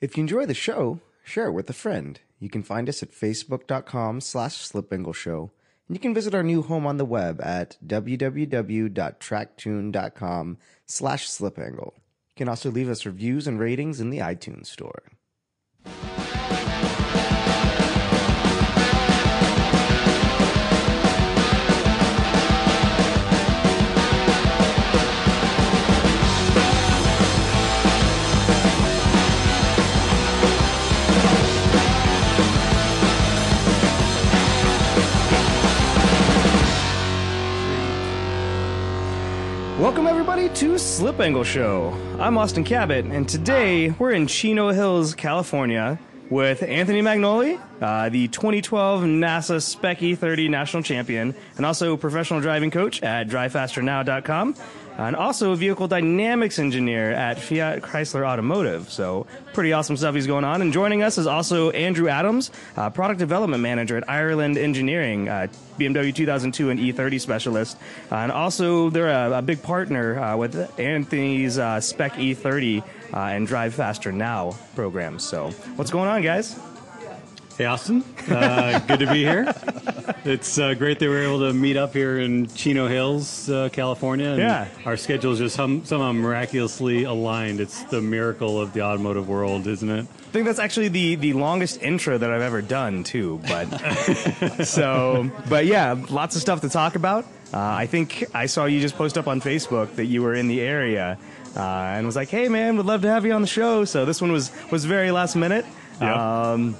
If you enjoy the show, share it with a friend. You can find us at facebook.com slash slipangleshow, and you can visit our new home on the web at www.tracktune.com slash slipangle. You can also leave us reviews and ratings in the iTunes store. To Slip Angle Show. I'm Austin Cabot, and today we're in Chino Hills, California, with Anthony Magagnoli, uh, the 2012 NASA Spec E30 national champion, and also professional driving coach at DriveFasterNow.com, and also a vehicle dynamics engineer at Fiat Chrysler Automotive. So pretty awesome stuff he's going on. And joining us is also Andrew Adams, uh, product development manager at Ireland Engineering, uh, BMW 2002 and E30 specialist, uh, and also they're a, a big partner uh, with Anthony's uh, Spec E30 uh, and Drive Faster Now programs. So what's going on, guys? Hey, Austin. Uh, good to be here. It's uh, great that we were able to meet up here in Chino Hills, uh, California. Yeah. Our schedules just hum- somehow miraculously aligned. It's the miracle of the automotive world, isn't it? I think that's actually the, the longest intro that I've ever done too. But so, but yeah, lots of stuff to talk about. Uh, I think I saw you just post up on Facebook that you were in the area, uh, and was like, "Hey man, would love to have you on the show." So this one was was very last minute. Yep. Um,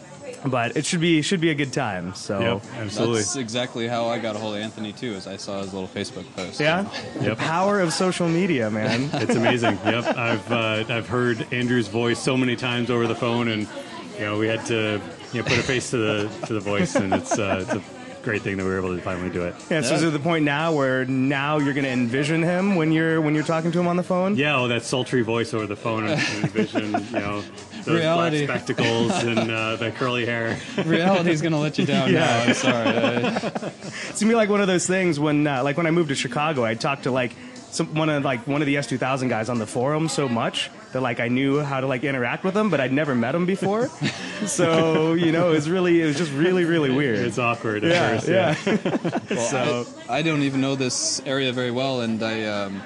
but it should be should be a good time. So Yep, absolutely. That's exactly how I got a hold of Anthony too, as I saw his little Facebook post. yeah, the power of social media, man. It's amazing. yep, I've uh, I've heard Andrew's voice so many times over the phone, and you know we had to you know put a face to the to the voice, and it's uh, it's a great thing that we were able to finally do it. Yeah, so is it the point now where now you're going to envision him when you're when you're talking to him on the phone? Yeah, oh, that sultry voice over the phone and envision, you know, those Reality. black spectacles and uh, the curly hair. Reality's gonna let you down Yeah. now. I'm sorry. It's gonna be like one of those things when, uh, like when I moved to Chicago, I talked to like some one of like one of the S2000 guys on the forum so much that like I knew how to like interact with them, but I'd never met them before. so you know, it was really, it was just really, really weird. It's awkward at yeah, first. yeah. well, So- I, I don't even know this area very well, and I um,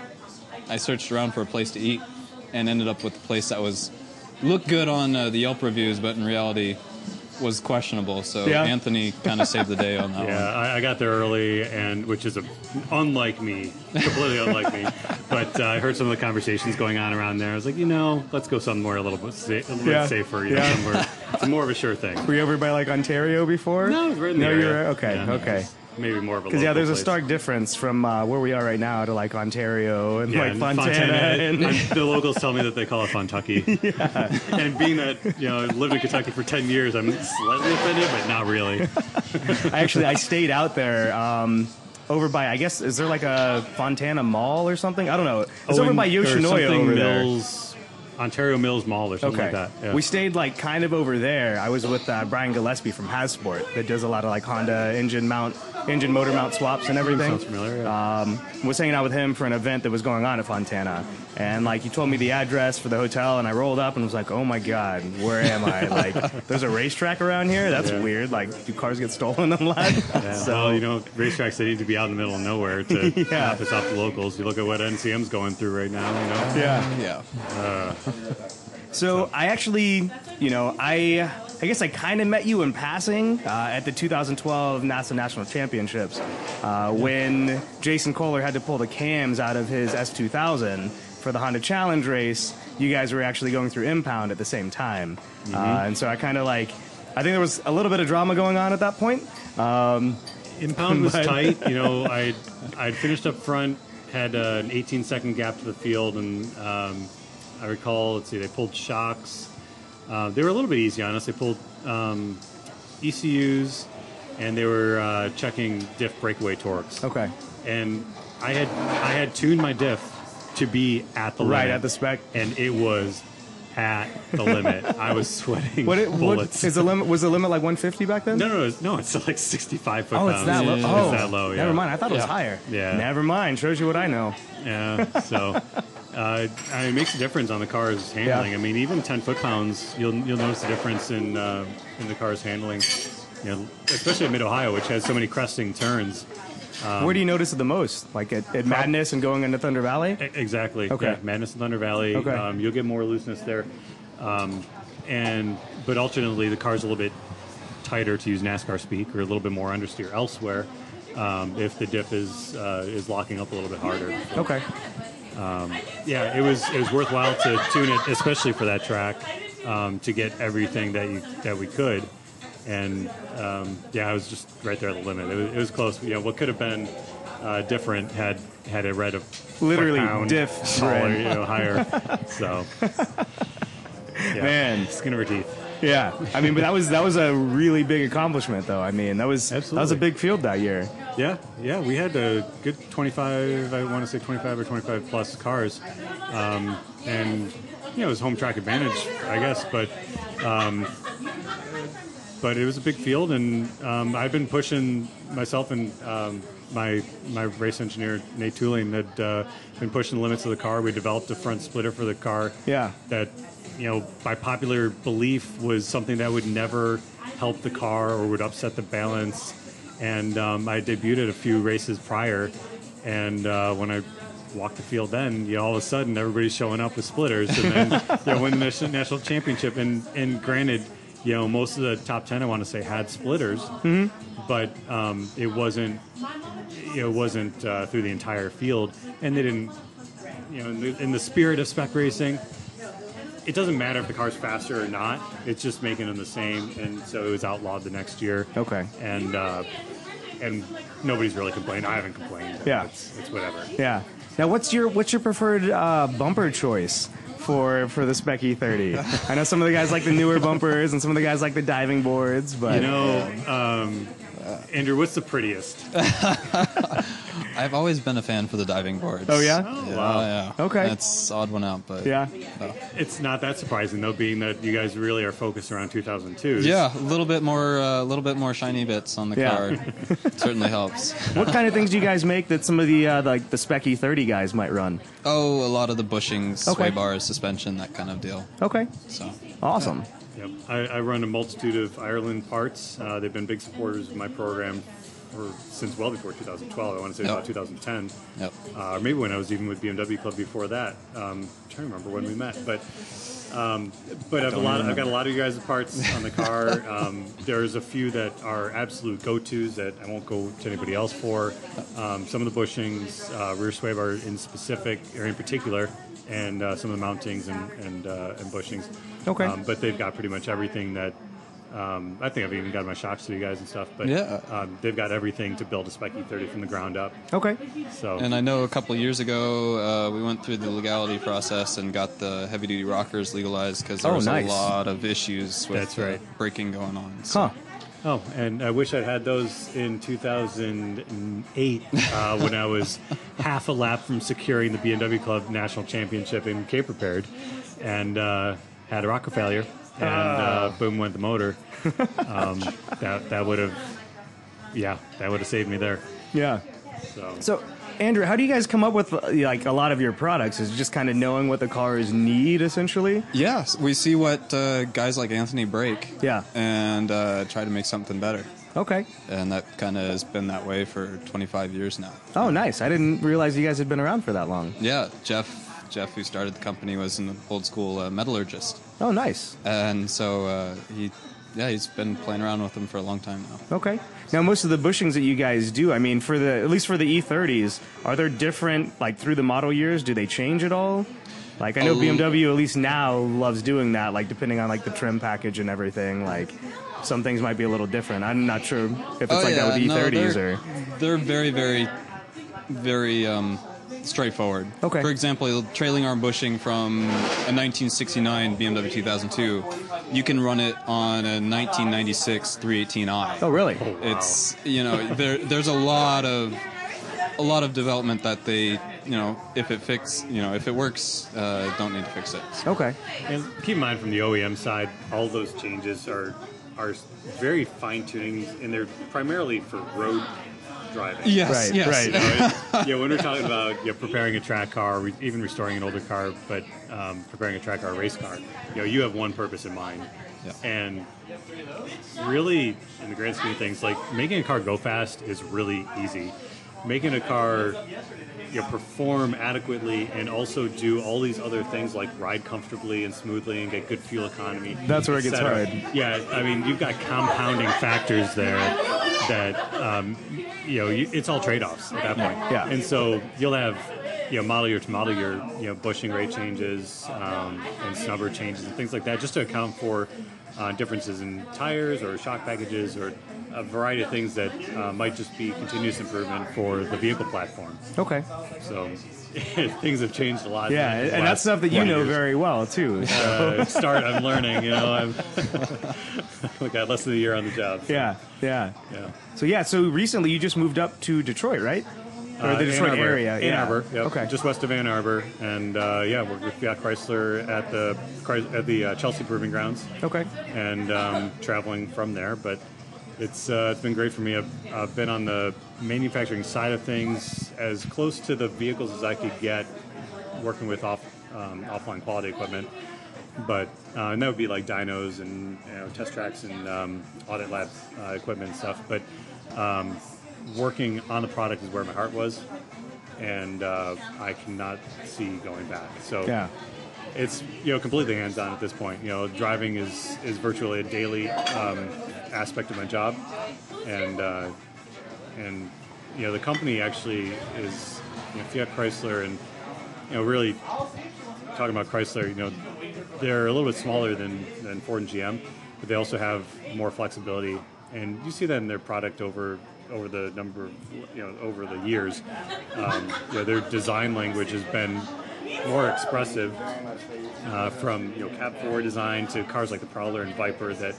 I searched around for a place to eat, and ended up with a place that was looked good on uh, the Yelp reviews, but in reality was questionable. So Yeah. Anthony kind of saved the day on that Yeah, one. I, I got there early, and which is a, unlike me, completely unlike me. But uh, I heard some of the conversations going on around there. I was like, you know, let's go somewhere a little bit, sa- a little Yeah. bit safer. You know, Yeah. somewhere it's more of a sure thing. Were you over by like Ontario before? No, it's right in the no, area. you're okay, Yeah, okay. it's Maybe more of a Because yeah, there's a stark difference from uh, where we are right now to like Ontario and Yeah, like and Fontana. and, I'm- the locals tell me that they call it Fontucky. And being that you know I've lived in Kentucky for ten years, I'm slightly offended, but not really. I actually I stayed out there. Um, over by, I guess, is there like a Fontana Mall or something? I don't know. It's over Oh, by Yoshinoya over there. Mills, Ontario Mills Mall or something Okay. like that. Yeah. We stayed like kind of over there. I was with uh, Brian Gillespie from Hasport that does a lot of like Honda engine mount, engine motor mount swaps and everything. Sounds familiar. yeah. Um, was hanging out with him for an event that was going on at Fontana, and like he told me the address for the hotel, and I rolled up and was like, "Oh my god, where am I? like, there's a racetrack around here. That's Yeah. weird. Like, do cars get stolen a lot? Yeah, so well, you know, racetracks they need to be out in the middle of nowhere to Yeah. not piss off the locals. You look at what NCM's going through right now. You know, yeah. Yeah. So I actually, you know, I I guess I kind of met you in passing uh, at the 2012 NASA National Championships uh, when Jason Kohler had to pull the cams out of his S2000 for the Honda Challenge race. You guys were actually going through impound at the same time, uh, and so I kind of like. I think there was a little bit of drama going on at that point. Um, impound was tight. You know, I I'd finished up front, had uh, an 18 second gap to the field, and um, I recall. Let's see, they pulled shocks. Uh, they were a little bit easy on us. They pulled um, ECUs, and they were uh, checking diff breakaway torques. okay, and I had I had tuned my diff to be at the right limit, at the spec. and it was at the limit. I was sweating What, it, what bullets. is the limit? Was the limit like 150 back then? no, no, no, no, it's like 65 foot Oh, it's pounds. that low. Oh, It's that low, yeah. Never mind. I thought it was Yeah. higher. Yeah. Never mind. Shows you what I know. Yeah, so Uh, I mean, it makes a difference on the car's handling. Yeah. I mean, even 10 foot pounds, you'll you'll notice a difference in uh, in the car's handling. You know, especially at Mid Ohio, which has so many cresting turns. Where do you notice it the most? Like at, at Madness and going into Thunder Valley? Exactly. Okay. Yeah, Madness and Thunder Valley. Okay. Um, you'll get more looseness there, um, and but alternately the car's a little bit tighter to use NASCAR speak, or a little bit more understeer elsewhere. Um, if the diff is uh, is locking up a little bit harder. Okay. Yeah, it was it was worthwhile to tune it, especially for that track, um, to get everything that you that we could. And um, yeah, I was just right there at the limit. It was, it was close. You know, what could have been uh, different had had it read a Literally pound diff taller, you know, higher. so yeah. Man. skin of her teeth. Yeah. I mean, but that was that was a really big accomplishment, though. I mean, that was that was a big field that year. Yeah, yeah, we had a good 25, I want to say 25 or 25 plus cars. Um, and, you know, it was home track advantage, I guess, but um, but it was a big field, and um, I've been pushing myself and um, my my race engineer, Nate Tooling, had uh, been pushing the limits of the car. We developed a front splitter for the car Yeah. that, you know, by popular belief was something that would never help the car or would upset the balance. And um, I debuted a few races prior, and uh, when I walked the field, then you know, all of a sudden everybody's showing up with splitters, and then you know, win the national championship. And and granted, you know, most of the top ten I want to say had splitters, but um, it wasn't. It wasn't uh, through the entire field, and they didn't. You know, in the, in the spirit of spec racing, it doesn't matter if the car's faster or not. It's just making them the same, and so it was outlawed the next year. Okay. And uh, and nobody's really complained. I haven't complained. Yeah. it's, it's whatever. Yeah. Now, what's your what's your preferred uh, bumper choice for for the Spec E30? I know some of the guys like the newer bumpers, and some of the guys like the diving boards, but You know, um, Andrew, what's the prettiest? I've always been a fan for the diving boards. Oh, yeah? Oh, Yeah, wow. yeah. Okay. That's odd one out, but yeah, It's not that surprising though, being that you guys really are focused around 2002. Yeah, a little bit more, a little bit more shiny bits on the Yeah. car certainly helps. what kind of things do you guys make that some of the uh, like the Spec E30 guys might run? Oh, a lot of the bushings, Okay. sway bars, suspension, that kind of deal. Okay, So awesome. Yep. I, I run a multitude of Ireland parts. Uh, they've been big supporters of my program for, since well before 2012. I want to say Yep. about 2010. Yep. Uh, or maybe when I was even with BMW Club before that. Um, I'm trying to remember when we met, but um, but I've a lot. I've got a lot of you guys' parts on the car. um, there's a few that are absolute go-tos that I won't go to anybody else for. Um, some of the bushings, uh, rear sway bar in specific or in particular, and uh, some of the mountings and and, uh, and bushings. Okay. Um, but they've got pretty much everything that. Um, I think I've even got my shocks to you guys and stuff, but Yeah. um, they've got everything to build a Spec E30 from the ground up. Okay, So And I know a couple of years ago uh, we went through the legality process and got the heavy duty rockers legalized because there Oh, was nice. a lot of issues with That's right. braking going on. So. huh? Oh, and I wish I'd had those in 2008 uh, when I was half a lap from securing the BMW Club National Championship in Cape Prepared and uh, had a rocker failure and uh, boom went the motor. Um, that that would have, yeah, that would have saved me there. Yeah. So, So, Andrew, how do you guys come up with like a lot of your products? Is it just kind of knowing what the cars need, essentially? Yes, we see what uh, guys like Anthony break. Yeah. And uh, try to make something better. Okay. And that kind of has been that way for 25 years now. Oh, nice. I didn't realize you guys had been around for that long. Yeah, Jeff, Jeff, who started the company, was an old school uh, metallurgist, Oh, nice. and so uh, he, yeah, he's been playing around with them for a long time now. Okay. Now, most of the bushings that you guys do, I mean, for the at least for the E30s, are there different like through the model years? Do they change at all? Like I know BMW at least now loves doing that, like depending on like the trim package and everything. Like some things might be a little different. I'm not sure if it's Oh, like that with the E30s they're, or. they're very, very, very um, straightforward. Okay. For example, trailing arm bushing from a 1969 BMW 2002, you can run it on a 1996 318i. Oh, really? It's you know there there's a lot of a lot of development that they you know if it fix you know if it works uh, don't need to fix it. Okay. and keep in mind from the OEM side, all those changes are are very fine tuning, and they're primarily for road driving. Yes, Right, yes. right. yeah, when we're talking about you know, preparing a track car, re- even restoring an older car, but um, preparing a track car, race car, you know, you have one purpose in mind, Yeah. and really, in the grand scheme of things, like making a car go fast is really easy. Making a car you know, perform adequately and also do all these other things like ride comfortably and smoothly and get good fuel economy. That's where it gets hard. Yeah, I mean, you've got compounding factors there that um, you know you, it's all trade-offs at that point. Yeah. and so you'll have you know model year to model year you know bushing rate changes um, and snubber changes and things like that, just to account for uh, differences in tires or shock packages or a variety of things that uh, might just be continuous improvement for the vehicle platform. Okay. So things have changed a lot. Yeah, and that's stuff that you know years. very well too. so- Uh, start, I'm learning. You know, I'm like got less than a year on the job. so, yeah, yeah. yeah. So yeah, so recently you just moved up to Detroit, right? Or Uh, the Detroit Arbor. area. Ann yeah. Arbor, yep. Okay. just west of Ann Arbor, and uh, yeah, we're with Fiat Chrysler at the at the uh, Chelsea Proving Grounds, okay. and um, traveling from there. But it's uh, it's been great for me. I've, I've been on the manufacturing side of things as close to the vehicles as I could get, working with off um, offline quality equipment. But uh, and that would be like dynos and you know, test tracks and um, audit lab uh, equipment and stuff. But um, working on the product is where my heart was, and uh, I cannot see going back. So Yeah. It's you know completely hands on at this point. You know, driving is is virtually a daily um, aspect of my job, and uh, and you know the company actually is you know, Fiat Chrysler, and you know really talking about Chrysler. You know, they're a little bit smaller than than Ford and GM, but they also have more flexibility, and you see that in their product over over the number of, you know over the years. Um, you know, their design language has been more expressive uh, from you know cab forward design to cars like the Prowler and Viper that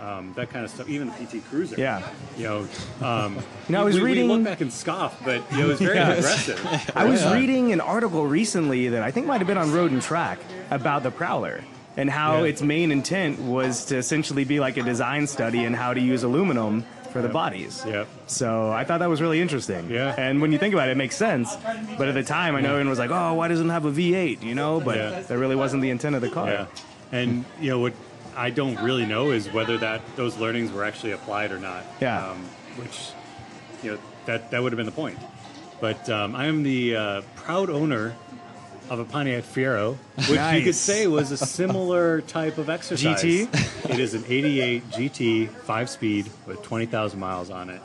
um, that kind of stuff. Even the PT Cruiser. Yeah. You know, um, You know, I was we, reading- We look back and scoff, but you know, it was very Yes. aggressive. I was Yeah. reading an article recently that I think might have been on Road and Track about the Prowler and how Yeah. its main intent was to essentially be like a design study in how to use aluminum for the bodies. Yep. So I thought that was really interesting. Yeah. And when you think about it, it makes sense. But at the time, I know everyone was like, "Oh, why doesn't it have a V8?" You know, but Yeah. that really wasn't the intent of the car. Yeah, and you know what I don't really know is whether that those learnings were actually applied or not. Yeah. Um, which you know that that would have been the point. But um, I am the uh, proud owner of a Pontiac Fiero, which you could say was a similar type of exercise. GT? It is an '88 GT five-speed with 20,000 miles on it.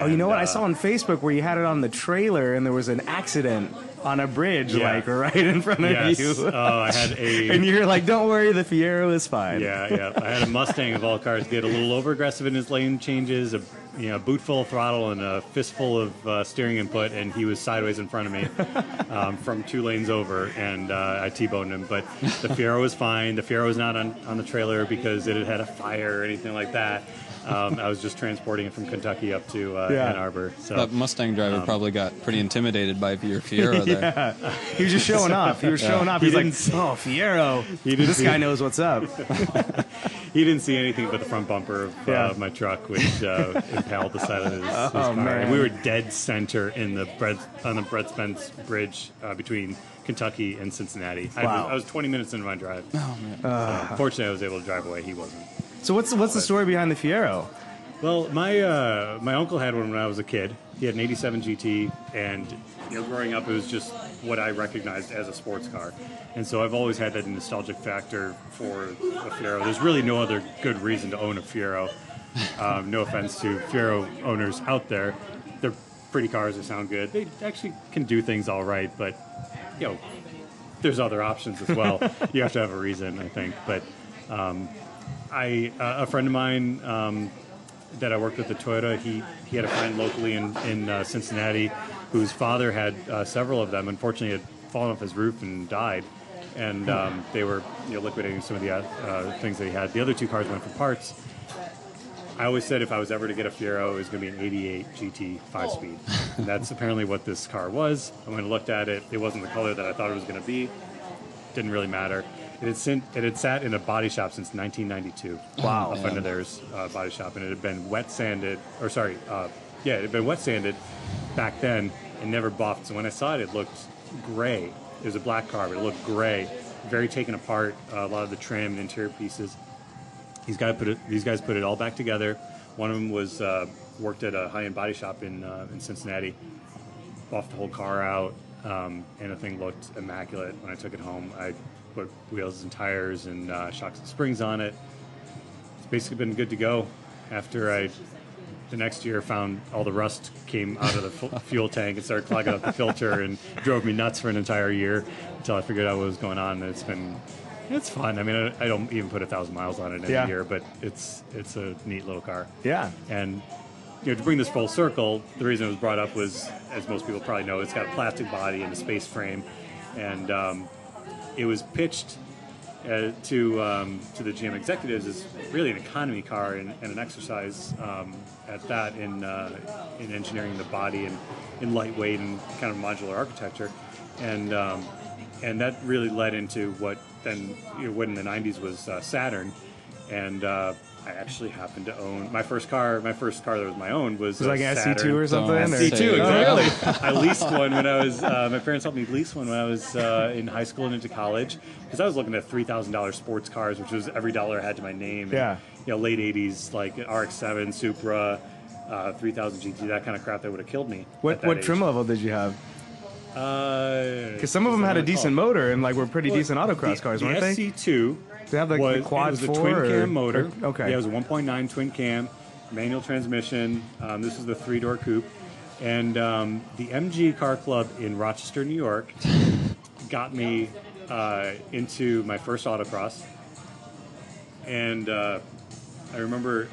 Oh, you know what? I saw uh, on Facebook where you had it on the trailer, and there was an accident on a bridge, Yeah. like right in front of Yes. you. Oh, I had a. and you're like, "Don't worry, the Fiero is fine." Yeah, yeah. I had a Mustang of all cars get a little over aggressive in his lane changes, a you know, boot full of throttle and a fistful of uh, steering input, and he was sideways in front of me um, from two lanes over, and uh, I T-boned him. But the Fiero was fine. The Fiero was not on, on the trailer because it had had a fire or anything like that. Um, I was just transporting it from Kentucky up to uh, Yeah. Ann Arbor. So That Mustang driver Um, probably got pretty intimidated by your Fiero there. Yeah. He was just showing off. He was showing off. He He's like, "Oh, Fiero, didn't this see- guy knows what's up." he didn't see anything but the front bumper of Yeah. uh, my truck, which uh, impaled the side of his, his Oh, car. man. And we were dead center in the Brent, on the Brent Spence Bridge uh, between Kentucky and Cincinnati. I, was, I was 20 minutes into my drive. Oh, man. fortunately, I was able to drive away. He wasn't. So what's what's the story behind the Fiero? Well, my uh, my uncle had one when I was a kid. He had an '87 GT, and you know, growing up, it was just what I recognized as a sports car. And so I've always had that nostalgic factor for a Fiero. There's really no other good reason to own a Fiero. Um, no offense to Fiero owners out there, they're pretty cars. They sound good. They actually can do things all right, but you know, there's other options as well. you have to have a reason, I think. But um, I uh, a friend of mine um, that I worked with at Toyota, he he had a friend locally in in uh, Cincinnati whose father had uh, several of them. Unfortunately, had fallen off his roof and died, and um, they were you know, liquidating some of the uh, things that he had. The other two cars went for parts. I always said if I was ever to get a Fiero, it was going to be an 88 GT 5 speed. And that's apparently what this car was. And when I looked at it, it wasn't the color that I thought it was going to be. Didn't really matter. It had, sin- it had sat in a body shop since 1992. Wow. A friend of theirs uh, body shop, and it had been wet sanded, or sorry, uh, yeah, it had been wet sanded back then and never buffed. So when I saw it, it looked gray. It was a black car, but it looked gray, very taken apart. Uh, a lot of the trim and interior pieces. These guys put it. These guys put it all back together. One of them was uh, worked at a high-end body shop in uh, in Cincinnati. Buffed the whole car out, um, and the thing looked immaculate. When I took it home, I put wheels and tires and uh, shocks and springs on it. It's basically been good to go. After I, the next year, found all the rust came out of the fu- fuel tank and started clogging up the filter and drove me nuts for an entire year until I figured out what was going on. And it's been, it's fun. I mean, I, I don't even put a thousand miles on it in Yeah. a year, but it's it's a neat little car. Yeah. And you know, to bring this full circle, the reason it was brought up was, as most people probably know, it's got a plastic body and a space frame, and um, it was pitched uh, to um, to the GM executives as really an economy car and, and an exercise um, at that in uh, in engineering the body and in lightweight and kind of modular architecture, and um, and that really led into what then you know, what in the '90s was uh, Saturn, and uh, I actually happened to own my first car. My first car that was my own was, Was like a an Saturn. SC2 or something? Don't or- say C2, that. exactly. I leased one when I was. Uh, my parents helped me lease one when I was uh, in high school and into college because I was looking at three thousand dollars sports cars, which was every dollar I had to my name. And, Yeah. You know, late '80s like RX-7, Supra, uh, 3000 GT, that kind of crap that would have killed me. What what age. trim level did you have? Because Because some of them had a decent motor and like were pretty decent autocross cars, the weren't they? SC2 They have like was, the quad it was a four twin or- cam motor. or- okay. Yeah, it was a 1.9 twin cam, manual transmission. Um, this is the three door coupe. And um, the MG Car Club in Rochester, New York, got me uh, into my first autocross. And uh, I remember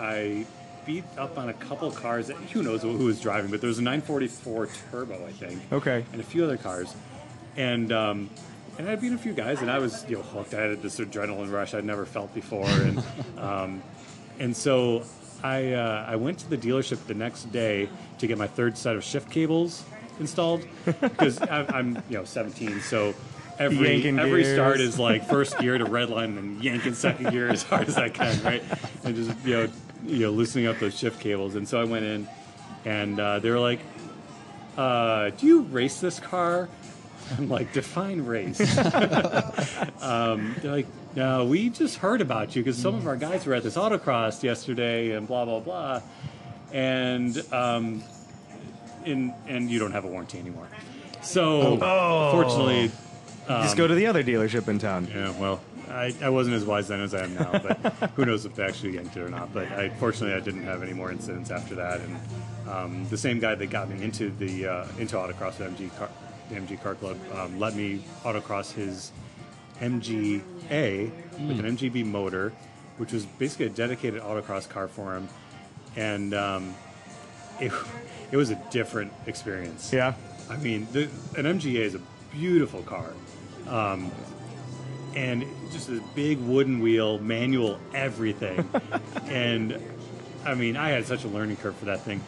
I beat up on a couple cars that who knows who was driving, but there was a 944 Turbo, I think Okay. and a few other cars, and um, and I'd beat a few guys, and I was you know hooked. I had this adrenaline rush I'd never felt before, and um, and so I uh, I went to the dealership the next day to get my third set of shift cables installed because I'm you know 17, so. Every Yanking every gears. start is like first gear to red line and yanking second gear as hard as I can, right? And just you know you know loosening up those shift cables. And so I went in, and uh, they were like, uh, do you race this car? I'm like, define race. um, they're like, no, we just heard about you because some of our guys were at this autocross yesterday and blah, blah, blah. And, um, in, and you don't have a warranty anymore. So, Oh. fortunately, Just go to the other dealership in town. yeah, well, I, I wasn't as wise then as I am now, but who knows if they actually yanked it or not. But I, fortunately, I didn't have any more incidents after that. And um, the same guy that got me into the uh, into autocross MG car, the MG Car Club um, let me autocross his MGA with an MGB motor, which was basically a dedicated autocross car for him, and um, it, it was a different experience. Yeah. I mean, the, an MGA is a beautiful car. Um, and just a big wooden wheel, manual, everything. and I mean, I had such a learning curve for that thing,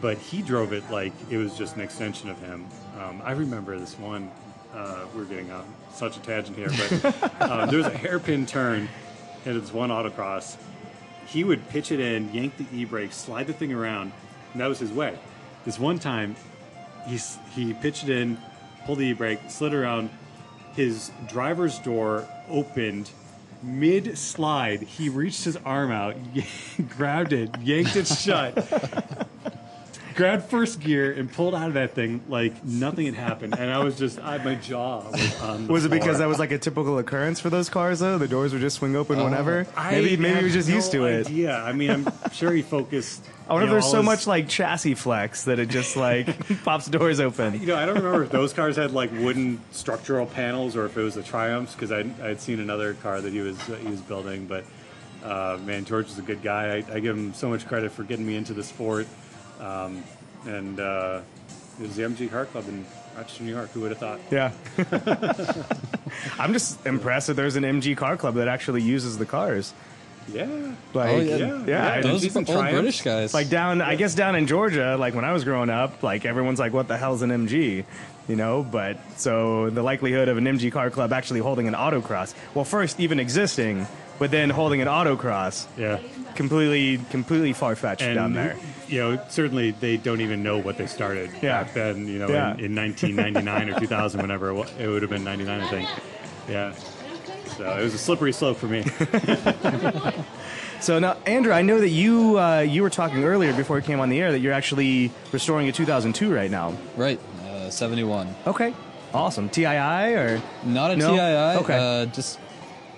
but he drove it like it was just an extension of him. Um, I remember this one. Uh, we're getting on such a tangent here, but um, there was a hairpin turn into this one autocross. He would pitch it in, yank the e-brake, slide the thing around, and that was his way. This one time, he he pitched it in, pulled the e-brake, slid around. His driver's door opened mid slide. He reached his arm out, grabbed it, yanked it shut, grabbed first gear, and pulled out of that thing like nothing had happened. And I was just, I, my jaw was on. The Was it because that was like a typical occurrence for those cars though? The doors would just swing open whenever. I maybe maybe he was just no used to it. Yeah, I mean, I'm sure he focused. I wonder you if there's so his- much like chassis flex that it just like pops doors open. You know, I don't remember if those cars had like wooden structural panels or if it was the Triumphs because I I'd seen another car that he was uh, he was building. But uh, man, George is a good guy. I, I give him so much credit for getting me into the sport. Um, and uh, it was the MG Car Club in Rochester, New York. Who would have thought? Yeah. I'm just impressed that there's an MG car club that actually uses the cars. Yeah, Like, Oh, yeah. yeah, yeah, yeah. Those Decent old Triumphs. British guys. like down i guess down in georgia like when i was growing up like everyone's like what the hell's an mg you know but so the likelihood of an mg car club actually holding an autocross well first even existing but then holding an autocross, Yeah. completely, completely far fetched down there. you know, certainly they don't even know what they started Yeah. back then. You know, Yeah. in, in 1999 or 2000, whenever it, wa- it would have been 99, I think. Yeah. So it was a slippery slope for me. So now, Andrew, I know that you uh, you were talking earlier before we came on the air that you're actually restoring a 2002 right now. Right, uh, 71. Okay, awesome. TII or Not a No? TII. Okay. Uh, just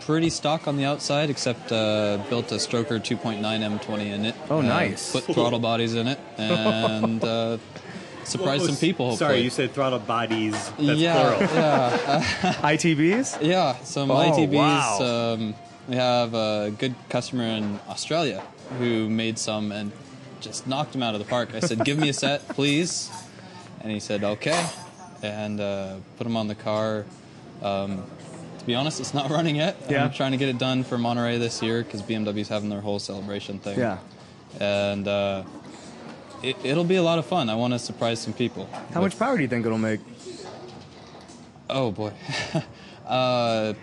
pretty stock on the outside, except uh, built a Stroker 2.9 M20 in it. Oh, Uh, nice. Put throttle bodies in it and uh, surprised some people. Hopefully. Sorry, you said throttle bodies. That's yeah, plural. yeah, ITBs? yeah. Some Oh, ITBs. wow. Um, we have a good customer in Australia who made some and just knocked them out of the park. I said, "Give me a set, please," and he said, "Okay," and uh, put them on the car. Um, to be honest, it's not running yet. Yeah. I'm trying to get it done for Monterey this year because BMW's having their whole celebration thing. Yeah. and uh, it, it'll be a lot of fun. I want to surprise some people. How much power do you think it'll make? Oh boy. uh,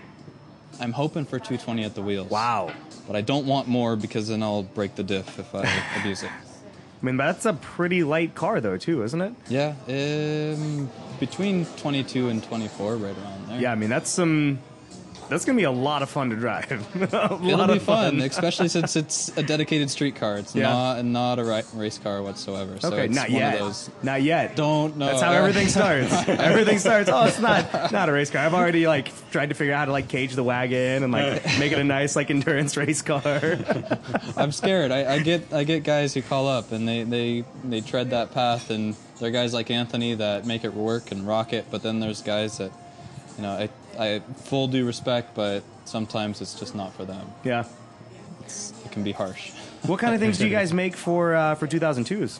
I'm hoping for 220 at the wheels. Wow. But I don't want more because then I'll break the diff if I abuse it. I mean, that's a pretty light car, though, too, isn't it? Yeah, um, between 22 and 24, right around there. Yeah, I mean, that's some. That's gonna be a lot of fun to drive. a It'll lot be of fun, especially since it's a dedicated street car. It's Yeah. not not a ri- race car whatsoever. So Okay, it's not one yet. of those. Not yet. Don't know. That's how everything starts. everything starts. Oh, it's not not a race car. I've already like tried to figure out how to like cage the wagon and like make it a nice like endurance race car. I'm scared. I, I get I get guys who call up and they, they, they tread that path, and there are guys like Anthony that make it work and rock it. But then there's guys that, you know, I I full due respect, but sometimes it's just not for them. yeah. It's, it can be harsh. What kind of things do you guys make for uh, for 2002s?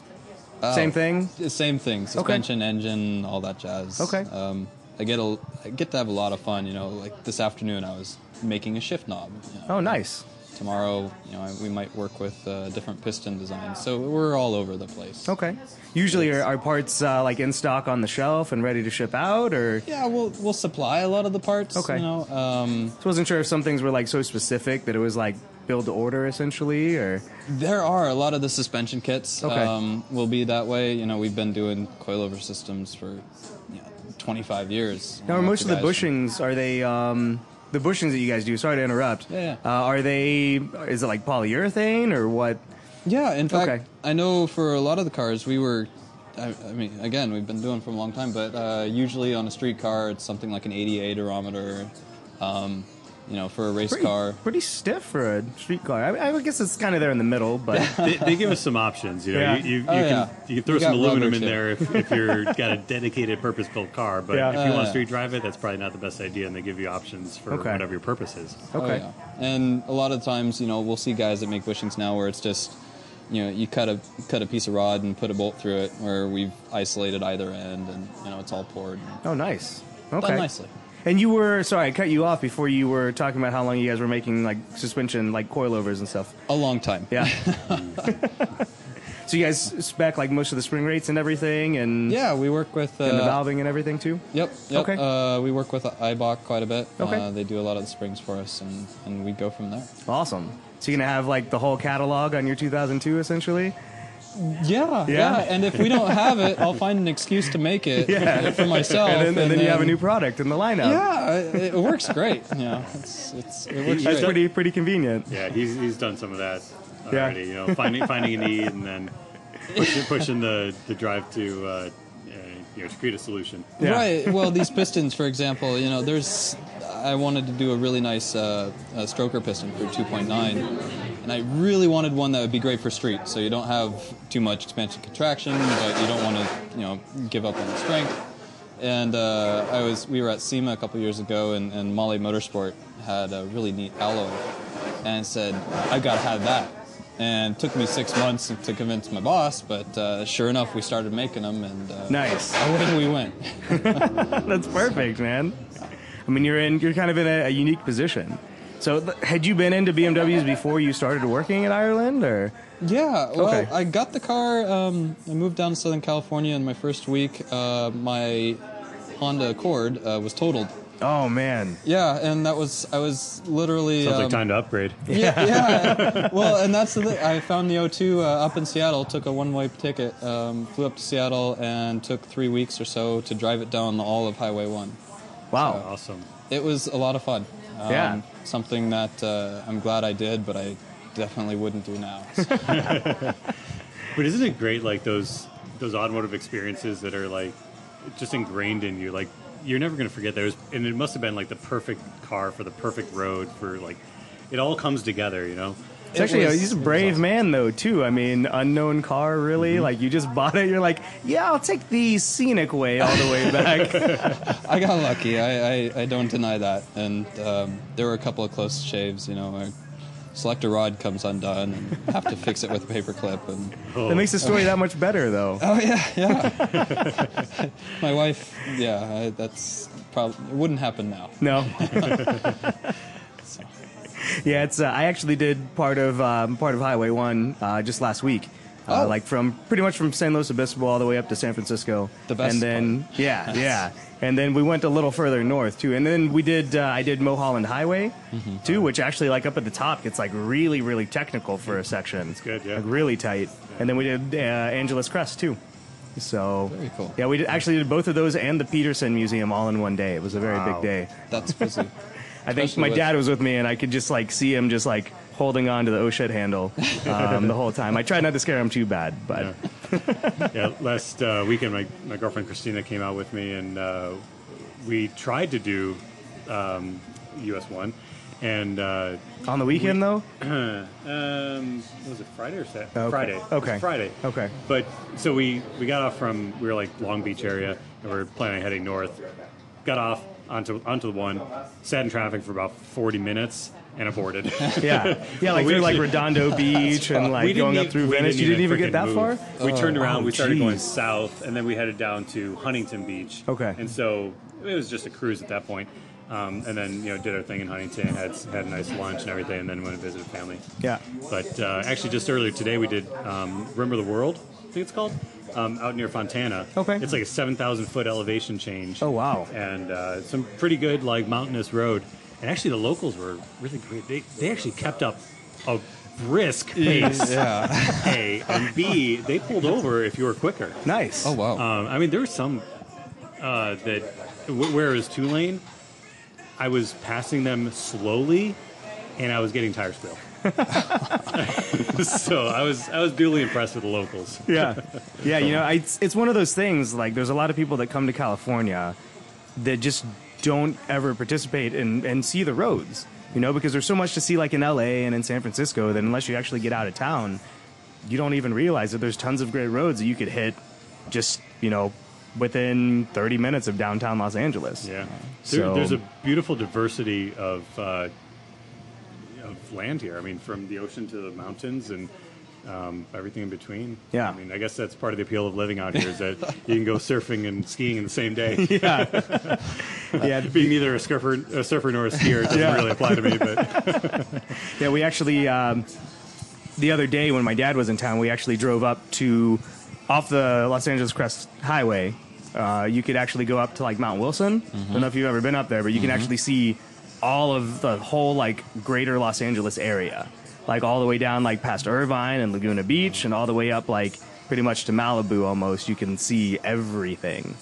Oh. Same thing. Same thing: suspension, engine, all that jazz. Okay. Um, I get a I get to have a lot of fun. You know, like this afternoon, I was making a shift knob. you know. Oh, nice. Tomorrow, you know, we might work with uh, different piston designs. So we're all over the place. Okay. Usually, are, are parts uh, like in stock on the shelf and ready to ship out, or Yeah, we'll we'll supply a lot of the parts. Okay. You know, um, I wasn't sure if some things were like so specific that it was like build to order essentially, or there are a lot of the suspension kits. Okay. Um, will be that way. You know, we've been doing coilover systems for you know, 25 years. now are most of the guys from- bushings are they um, the bushings that you guys do? Sorry to interrupt. Yeah. Uh, are they? Is it like polyurethane or what? Yeah, in fact, Okay. I know for a lot of the cars we were. I, I mean, again, we've been doing for a long time, but uh, usually on a street car, it's something like an 88 durometer. Um, you know, for a race Pretty, car. pretty stiff for a street car. I, I guess it's kind of there in the middle, but they, they give us some options. You know, Yeah. you, you, oh, you Oh, can yeah. you can throw You some aluminum in there if, if you're got a dedicated purpose built car. But Yeah. if you Oh, want to street drive it, that's probably not the best idea. And they give you options for Okay. whatever your purpose is. Oh, okay. Oh, yeah. And a lot of times, you know, we'll see guys that make bushings now where it's just, you know, you cut a cut a piece of rod and put a bolt through it, where we've isolated either end, and you know, it's all poured. Oh, nice. Okay. Done nicely. And you were sorry, I cut you off before you were talking about how long you guys were making like suspension, like coilovers and stuff. A long time. Yeah. so you guys spec like most of the spring rates and everything, and Yeah, we work with. Uh, and the valving and everything too. Yep. yep. Okay. Uh, we work with Eibach quite a bit. Okay. Uh, they do a lot of the springs for us, and, and we go from there. Awesome. So you're gonna have like the whole catalog on your 2002 essentially. Yeah, Yeah? And if we don't have it, I'll find an excuse to make it Yeah. for myself. and then, and then you have a new product in the lineup. Yeah, it, it works great. Yeah, it's, it's, it works That's great. pretty pretty convenient. Yeah, he's, he's done some of that Yeah. already. You know, finding finding a need and then pushing, pushing the, the drive to uh, uh, you know to create a solution. Yeah. Right. Well, these pistons, for example, you know, there's. I wanted to do a really nice uh, uh, stroker piston for 2.9, and I really wanted one that would be great for street. So you don't have too much expansion contraction, but you don't want to, you know, give up on the strength. And uh, I was, we were at SEMA a couple years ago, and, and Mahle Motorsport had a really neat alloy, and said, "I've gotta have that." And it took me six months to convince my boss, but uh, sure enough, we started making them, and uh, Nice. away we went. That's perfect, man. I mean, you're in you're kind of in a, a unique position. So, had you been into BMWs before you started working in Ireland, or Yeah, well, Okay. I got the car. Um, I moved down to Southern California in my first week. Uh, my Honda Accord uh, was totaled, Oh man. Yeah, and that was I was literally Sounds um, like time to upgrade. Yeah, yeah. well, and that's the thing. I found the O2 uh, up in Seattle. Took a one-way ticket. Um, flew up to Seattle and took three weeks or so to drive it down all of Highway One. Wow. Awesome. It was a lot of fun. Um, Yeah. Something that uh, I'm glad I did, but I definitely wouldn't do now. But isn't it great, like those those automotive experiences that are like just ingrained in you? Like you're never going to forget those, and it must have been like the perfect car for the perfect road for like it all comes together, you know. It's actually was- he's a brave awesome. man though too. I mean, unknown car really. Mm-hmm. Like you just bought it. You're like, yeah, I'll take the scenic way all the way back. I got lucky. I, I, I don't deny that. And um, there were a couple of close shaves. You know, my selector rod comes undone, and have to fix it with a paper clip. And that makes the story that much better though. oh yeah, yeah. my wife, yeah, I, that's probably it wouldn't happen now. No. Yeah, it's. Uh, I actually did part of um, part of Highway One uh, just last week. Uh, Oh. like from pretty much from San Luis Obispo all the way up to San Francisco. The best And then yeah, yeah, and then we went a little further north too. And then we did. Uh, I did Mulholland Highway Mm-hmm. too, which actually like up at the top gets like really really technical for a section. It's good, yeah. Like really tight. And then we did uh, Angeles Crest too. So Very cool. Yeah, we did, actually did both of those and the Petersen Museum all in one day. It was a very Wow. big day. That's busy. I think Especially my with- dad was with me, and I could just like see him just like holding on to the oh shit handle um, the whole time. I tried not to scare him too bad, but yeah, last uh, weekend, my, my girlfriend Christina came out with me, and uh, we tried to do um, US one, and uh, on the weekend though, um, was it Friday or Saturday? Okay. Friday. It was Okay. Friday. Okay. But so we we got off from we were like Long Beach area, and we are planning on heading north. Got off onto onto the one, sat in traffic for about forty minutes, and aborted. yeah, yeah, like we through like actually- Redondo Beach and like didn't going up e- through we Venice. You didn't even get that frickin' far. We turned around. Oh, we started going geez. south, and then we headed down to Huntington Beach. Okay. And so it was just a cruise at that point. Um, and then you know did our thing in Huntington, had had a nice lunch and everything, and then went and visited family. Yeah. But uh, actually, just earlier today, we did um, of the World, I think it's called, um, out near Fontana. Okay. It's like a 7,000 foot elevation change. Oh, wow. And uh, some pretty good, like, mountainous road. And actually, the locals were really great. They, they actually kept up a brisk pace. yeah. A. And B, they pulled over if you were quicker. Nice. Oh wow. Um, I mean, there were some uh, that, wh- where it was two lane, I was passing them slowly, and I was getting tire squeal. so I was I was duly impressed with the locals. yeah, yeah. You know, it's it's one of those things. Like, there's a lot of people that come to California that just don't ever participate and and see the roads. You know, because there's so much to see, like in L.A. and in San Francisco, that unless you actually get out of town, you don't even realize that there's tons of great roads that you could hit just you know within 30 minutes of downtown Los Angeles. Yeah, So- there, there's a beautiful diversity of uh, of land here. I mean, from the ocean to the mountains and. Um, everything in between. Yeah. I mean, I guess that's part of the appeal of living out here is that you can go surfing and skiing in the same day. Yeah, yeah. Being neither a surfer, a surfer nor a skier doesn't Yeah. really apply to me. But Yeah, we actually um, the other day when my dad was in town, we actually drove up to off the Los Angeles Crest Highway. Uh, you could actually go up to like Mount Wilson. I don't know if you've ever been up there, but you can actually see all of the whole like greater Los Angeles area, like all the way down like past Irvine and Laguna Beach, and all the way up like pretty much to Malibu almost. You can see everything.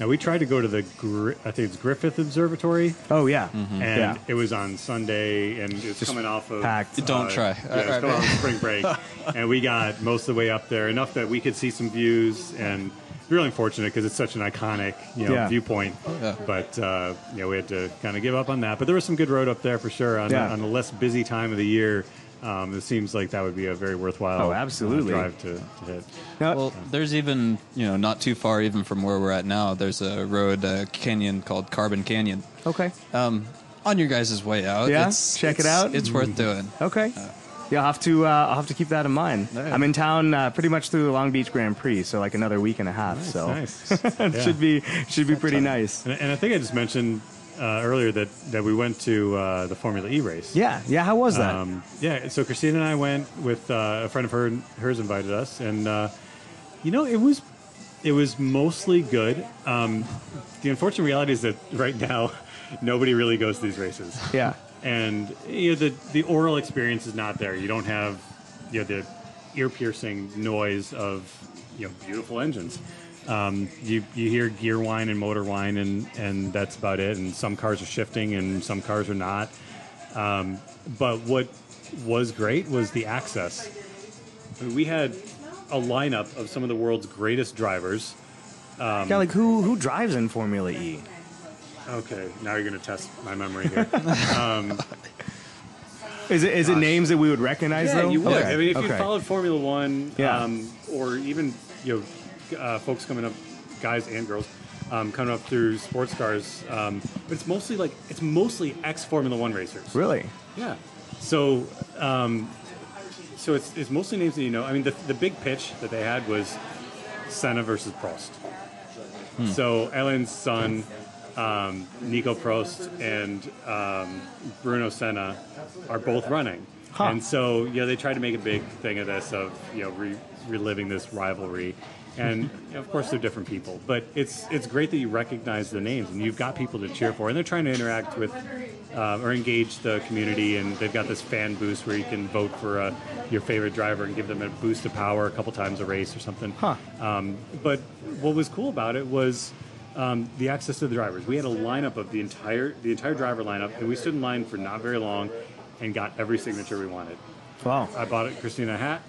now we tried to go to the Gri- I think it's Griffith Observatory, Oh yeah, and yeah. it was on Sunday, and it's was coming off of packed. Don't uh, try. Yeah, it was coming off spring break, and we got most of the way up there enough that we could see some views and. Really unfortunate because it's such an iconic, you know, Yeah. viewpoint. Yeah. But uh, you know, we had to kind of give up on that. But there was some good road up there for sure on, Yeah. on a less busy time of the year. Um, it seems like that would be a very worthwhile Oh, uh, absolutely. drive to, to hit. Now- Well, there's even you know not too far even from where we're at now. There's a road uh, canyon called Carbon Canyon. okay, Um, on your guys' way out, Yeah? it's, Check it it's- out. It's worth doing. Okay. Yeah, I'll have to. Uh, I'll have to keep that in mind. Yeah. I'm in town uh, pretty much through the Long Beach Grand Prix, so like another week and a half. so Nice. it Yeah. should be should be pretty nice. And, and I think I just mentioned uh, earlier that, that we went to uh, the Formula E race. Yeah, yeah. How was that? Um, yeah. So Christina and I went with uh, a friend of her, hers invited us, and uh, you know it was it was mostly good. Um, the unfortunate reality is that right now nobody really goes to these races. Yeah. And you know the the aural experience is not there. You don't have you know the ear piercing noise of you know beautiful engines. Um, you you hear gear whine and motor whine and and that's about it. And some cars are shifting and some cars are not. Um, but what was great was the access. I mean, we had a lineup of some of the world's greatest drivers. yeah, like who who drives in Formula E? Okay, now you're going to test my memory here. Is it is it names that we would recognize Yeah, though? you would. Okay, I mean, if you followed Formula One, Yeah. um, or even you know, uh, folks coming up, guys and girls, um, coming up through sports cars, um, but it's mostly like it's mostly ex Formula One racers. Really? Yeah. So, um, so it's, it's mostly names that you know. I mean, the, the big pitch that they had was Senna versus Prost. So Alain's son, um, Nico Prost, and um, Bruno Senna are both running. Huh. And so, yeah, they tried to make a big thing of this, of you know, re- reliving this rivalry. And of course, they're different people, but it's it's great that you recognize the names and you've got people to cheer for, and they're trying to interact with uh, or engage the community. And they've got this fan boost where you can vote for uh, your favorite driver and give them a boost of power a couple times a race or something. Huh. Um, but what was cool about it was um, the access to the drivers. We had a lineup of the entire the entire driver lineup, and we stood in line for not very long and got every signature we wanted. Wow. I bought it, Christina a hat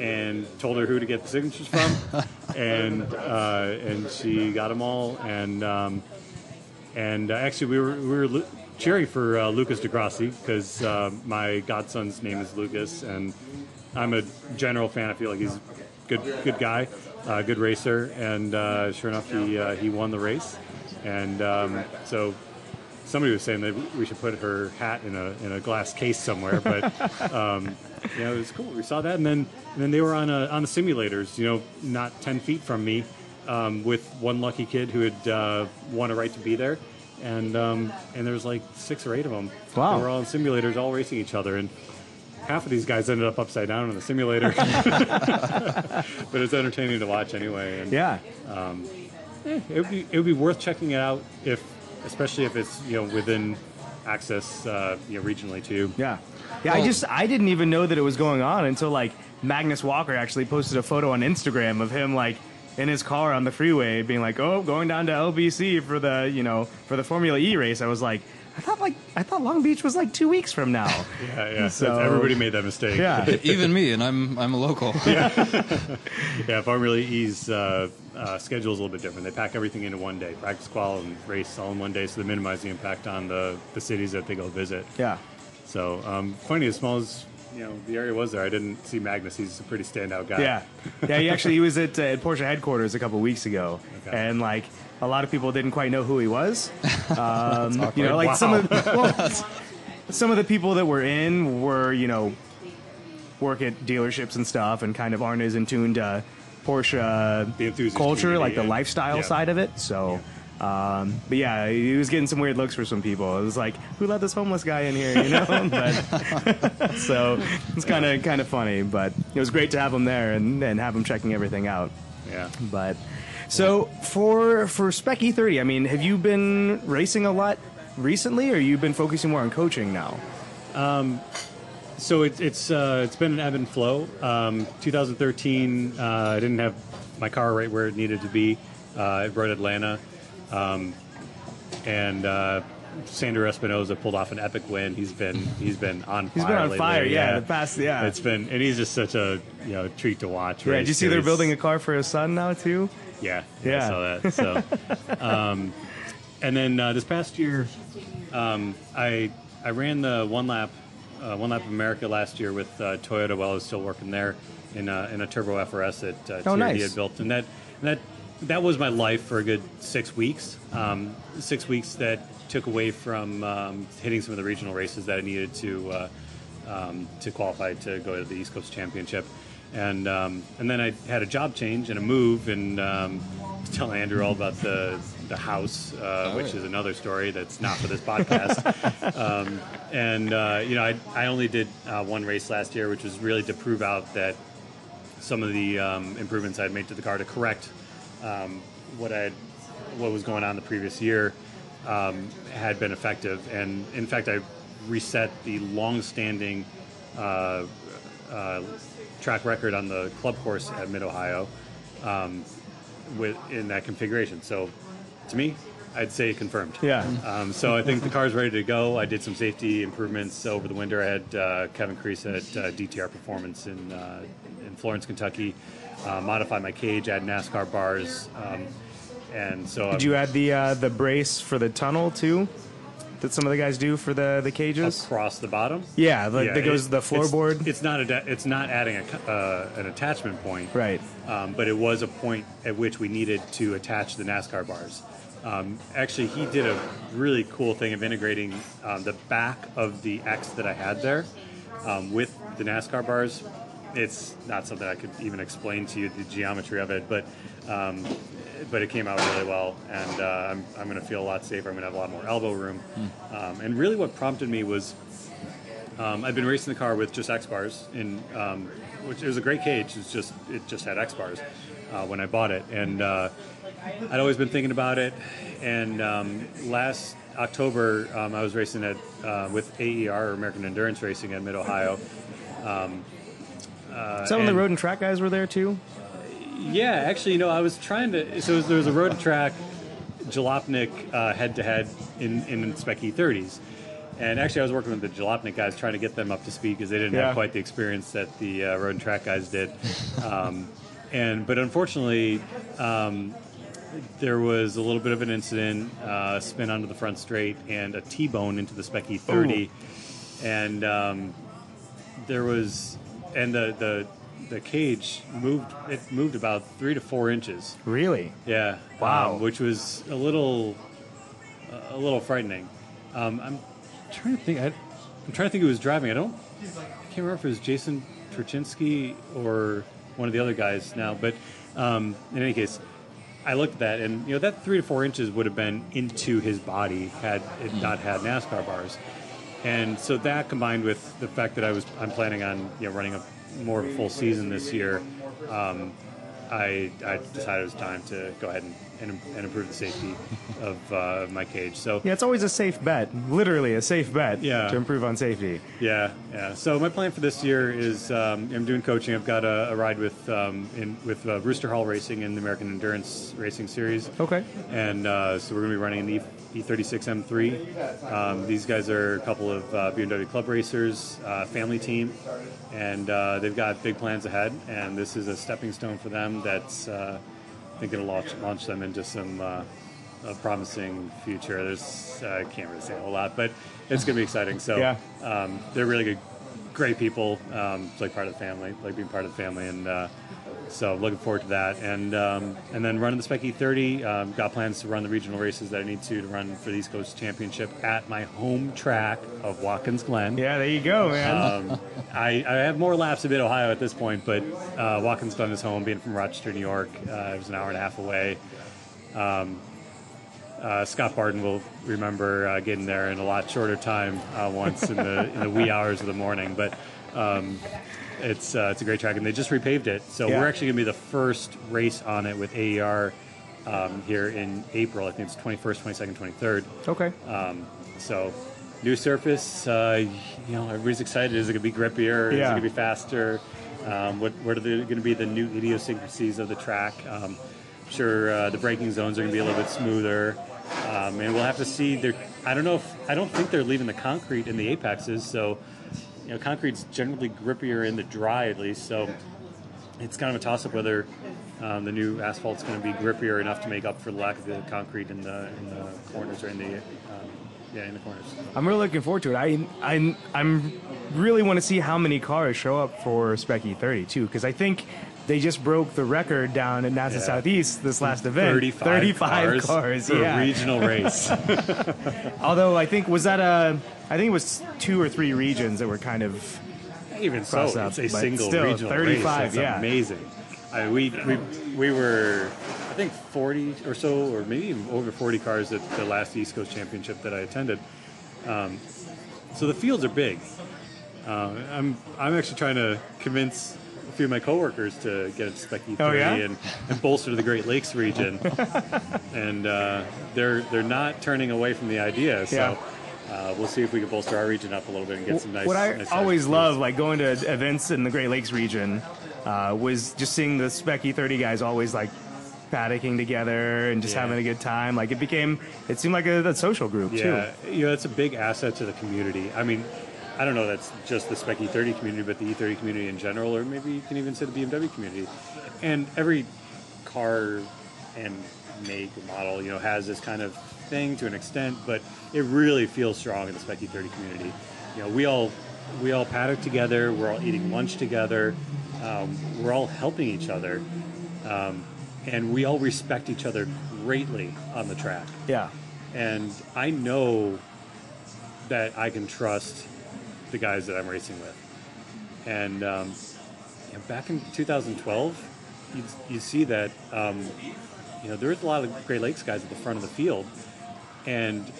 and told her who to get the signatures from, and uh, and she got them all. And um, and uh, actually, we were we were cheering for uh, Lucas di Grassi because uh, my godson's name is Lucas, and I'm a general fan. I feel like he's a good good guy, uh, good racer, and uh, sure enough, he uh, he won the race. And um, so somebody was saying that we should put her hat in a in a glass case somewhere, but um, you know, it was cool. We saw that, and then and then they were on a, on the simulators, you know, not ten feet from me, um, with one lucky kid who had uh, won a right to be there, and um, and there was like six or eight of them. Wow. They were all in simulators, all racing each other, and half of these guys ended up upside down in the simulator. but it's entertaining to watch anyway. And Yeah. it would be it would be worth checking it out if, especially if it's you know within access uh, you know regionally too. Yeah. Yeah, I just I didn't even know that it was going on until like Magnus Walker actually posted a photo on Instagram of him like in his car on the freeway being like, "Oh, going down to LBC for the, you know, for the Formula E race." I was like, I thought like I thought Long Beach was like 2 weeks from now. Yeah, yeah. So- That's- everybody made that mistake. yeah. Even me, and I'm I'm a local. yeah. Formula E's uh, uh, schedule is a little bit different. They pack everything into one day, practice, qual, and race all in one day, so they minimize the impact on the the cities that they go visit. Yeah. So um, funny as small as you know the area was there, I didn't see Magnus. He's a pretty standout guy. Yeah, yeah. He actually he was at, uh, at Porsche headquarters a couple weeks ago, Okay. and like a lot of people didn't quite know who he was. Um, you know, like Wow. some of well, some of the people that were in were you know work at dealerships and stuff, and kind of aren't as in tune to Porsche uh, The culture, like the and- lifestyle yeah. side of it. So. Um, but yeah, he was getting some weird looks for some people. It was like, who let this homeless guy in here? You know, but so it's kind of kind of funny. But it was great to have him there and, and have him checking everything out. Yeah. But so for for Spec E30, I mean, have you been racing a lot recently, or you've been focusing more on coaching now? So it, it's uh, it's been an ebb and flow. Um, 2013, uh, I didn't have my car right where it needed to be. Uh, I Road Atlanta, um, and uh, Sandro Espinoza pulled off an epic win. He's been he's been on He's fire. been on lately, fire, yeah, the past- yeah. It's been and he's just such a you know treat to watch. Yeah, race, did you see they're He's- building a car for his son now too? Yeah, Yeah. I saw that. So, um, and then uh, this past year, um, I I ran the one lap uh, one lap of America last year with uh, Toyota while I was still working there in a, in a turbo FRS that uh, Oh, nice. had built, and that that that was my life for a good six weeks. Um, six weeks that took away from um, hitting some of the regional races that I needed to. Uh, um, to qualify to go to the East Coast Championship. And um, and then I had a job change and a move, and um, telling Andrew all about the the house, uh, which is another story that's not for this podcast. um, and uh, you know, I, I only did uh, one race last year, which was really to prove out that some of the um, improvements I'd made to the car to correct um, what I what was going on the previous year. um, had been effective. And in fact, I reset the long-standing uh, uh, track record on the club course at Mid Ohio um, with in that configuration. So, to me, I'd say confirmed. Yeah. Um, so I think the car's ready to go. I did some safety improvements over the winter. I had uh, Kevin Crease at uh, DTR Performance in uh, in Florence, Kentucky. Uh, modified my cage, add NASCAR bars, um, and so Did you add the uh, the brace for the tunnel too? That some of the guys do for the the cages. across the bottom. Yeah, like that goes it- the floorboard. It's, not a it's not adding a, uh, an attachment point, Right. Um, but it was a point at which we needed to attach the NASCAR bars. Um, actually, he did a really cool thing of integrating um, the back of the X that I had there um, with the NASCAR bars. It's not something I could even explain to you the geometry of it, but um, but it came out really well, and uh, I'm, I'm going to feel a lot safer. I'm going to have a lot more elbow room, um, and really what prompted me was um, I've been racing the car with just X bars, in um, which it was a great cage. It's just it just had X bars uh, when I bought it, and uh, I'd always been thinking about it. And um, last October, um, I was racing at uh, with AER or American Endurance Racing at Mid Ohio. Some of the road and track guys were there too. Yeah, actually, you know, I was trying to. So there was a road track Jalopnik head to head in in Spec E30s, and actually, I was working with the Jalopnik guys trying to get them up to speed because they didn't Yeah. have quite the experience that the uh, road and track guys did. Um, and but unfortunately, um, there was a little bit of an incident, uh, spin onto the front straight, and a T-bone into the Spec E30, and um, there was, and the the the cage moved. It moved about three to four inches. Really? Yeah. Wow. um, which was a little, a little frightening. Um, I'm trying to think. I, I'm trying to think who was driving. I don't. I can't remember if it was Jason Torchinsky or one of the other guys now. But um, in any case, I looked at that, and you know that three to four inches would have been into his body had it not had NASCAR bars. And so that combined with the fact that I was I'm planning on you know running a more of a full season this year, um, I, I decided it was time to go ahead and, and, and improve the safety of uh, my cage. So Yeah, it's always a safe bet. Literally a safe bet. Yeah. To improve on safety. yeah, yeah. So my plan for this year is um, I'm doing coaching. I've got a, a ride with um, in, with uh, Rooster Hall Racing in the American Endurance Racing Series. Okay. and uh, so we're going to be running an E- E36 M3. Um, these guys are a couple of uh, BMW Club racers, uh, family team, and uh, they've got big plans ahead. And this is a stepping stone for them. That's uh, I think going to launch launch them into some uh, a promising future. There's uh, I can't really say a whole lot, but it's going to be exciting. So Yeah. um, they're really good, great people. Um, it's like part of the family, like being part of the family, and uh, so looking forward to that. And um, and then running the Spec E30. Um, got plans to run the regional races that I need to to run for the East Coast Championship at my home track of Watkins Glen. Yeah, there you go, man. Um, I, I have more laps of Mid Ohio at this point, but uh, Watkins Glen is home. Being from Rochester, New York, uh, it was an hour and a half away. Um, uh, Scott Barton will remember uh, getting there in a lot shorter time uh, once in the in the wee hours of the morning, but. Um, it's uh, it's a great track, and they just repaved it. So Yeah. we're actually going to be the first race on it with AER um, here in April. I think it's 21st, 22nd, 23rd. okay. Um, so, new surface. Uh, you know, everybody's excited. Is it going to be grippier? Is it going to be faster? Um, what what are going to be the new idiosyncrasies of the track? Um, I'm sure uh, the braking zones are going to be a little bit smoother, um, and we'll have to see. There, I don't know if I don't think they're leaving the concrete in the apexes. So, you know, concrete's generally grippier in the dry at least. So, it's kind of a toss up whether um, the new asphalt's going to be grippier enough to make up for the lack of the concrete in the in the corners or in the um, yeah in the corners. I'm really looking forward to it. I I I'm really want to see how many cars show up for Spec E30 too, because I think they just broke the record down at NASA Yeah. Southeast this last event. 35, 35 cars, for yeah. a regional race. Although I think was that a I think it was two or three regions that were kind of Even so, out, it's a single still, regional 35, race. That's yeah. amazing. I, we, we we were I think 40 or so, or maybe over 40 cars at the last East Coast Championship that I attended. Um, so the fields are big. Uh, I'm I'm actually trying to convince of my coworkers to get a Spec E30 Oh, yeah? and, and bolster the Great Lakes region, and uh, they're they're not turning away from the idea. So. Yeah. Uh, we'll see if we can bolster our region up a little bit and get some nice. what I nice always love, like going to events in the Great Lakes region, uh, was just seeing the Spec E30 guys always like paddocking together and just Yeah. having a good time. Like it became, it seemed like a, a social group Yeah, too. you know, it's a big asset to the community. I mean, I don't know that's just the Spec E30 community, but the E30 community in general, or maybe you can even say the BMW community. And every car and make or model, you know, has this kind of thing to an extent, but it really feels strong in the Spec E30 community. You know, we all we all paddock together. We're all eating lunch together. Um, we're all helping each other, um, and we all respect each other greatly on the track Yeah. and I know that I can trust the guys that I'm racing with. And um, you know, back in 2012, you you see that um, you know there was a lot of Great Lakes guys at the front of the field, and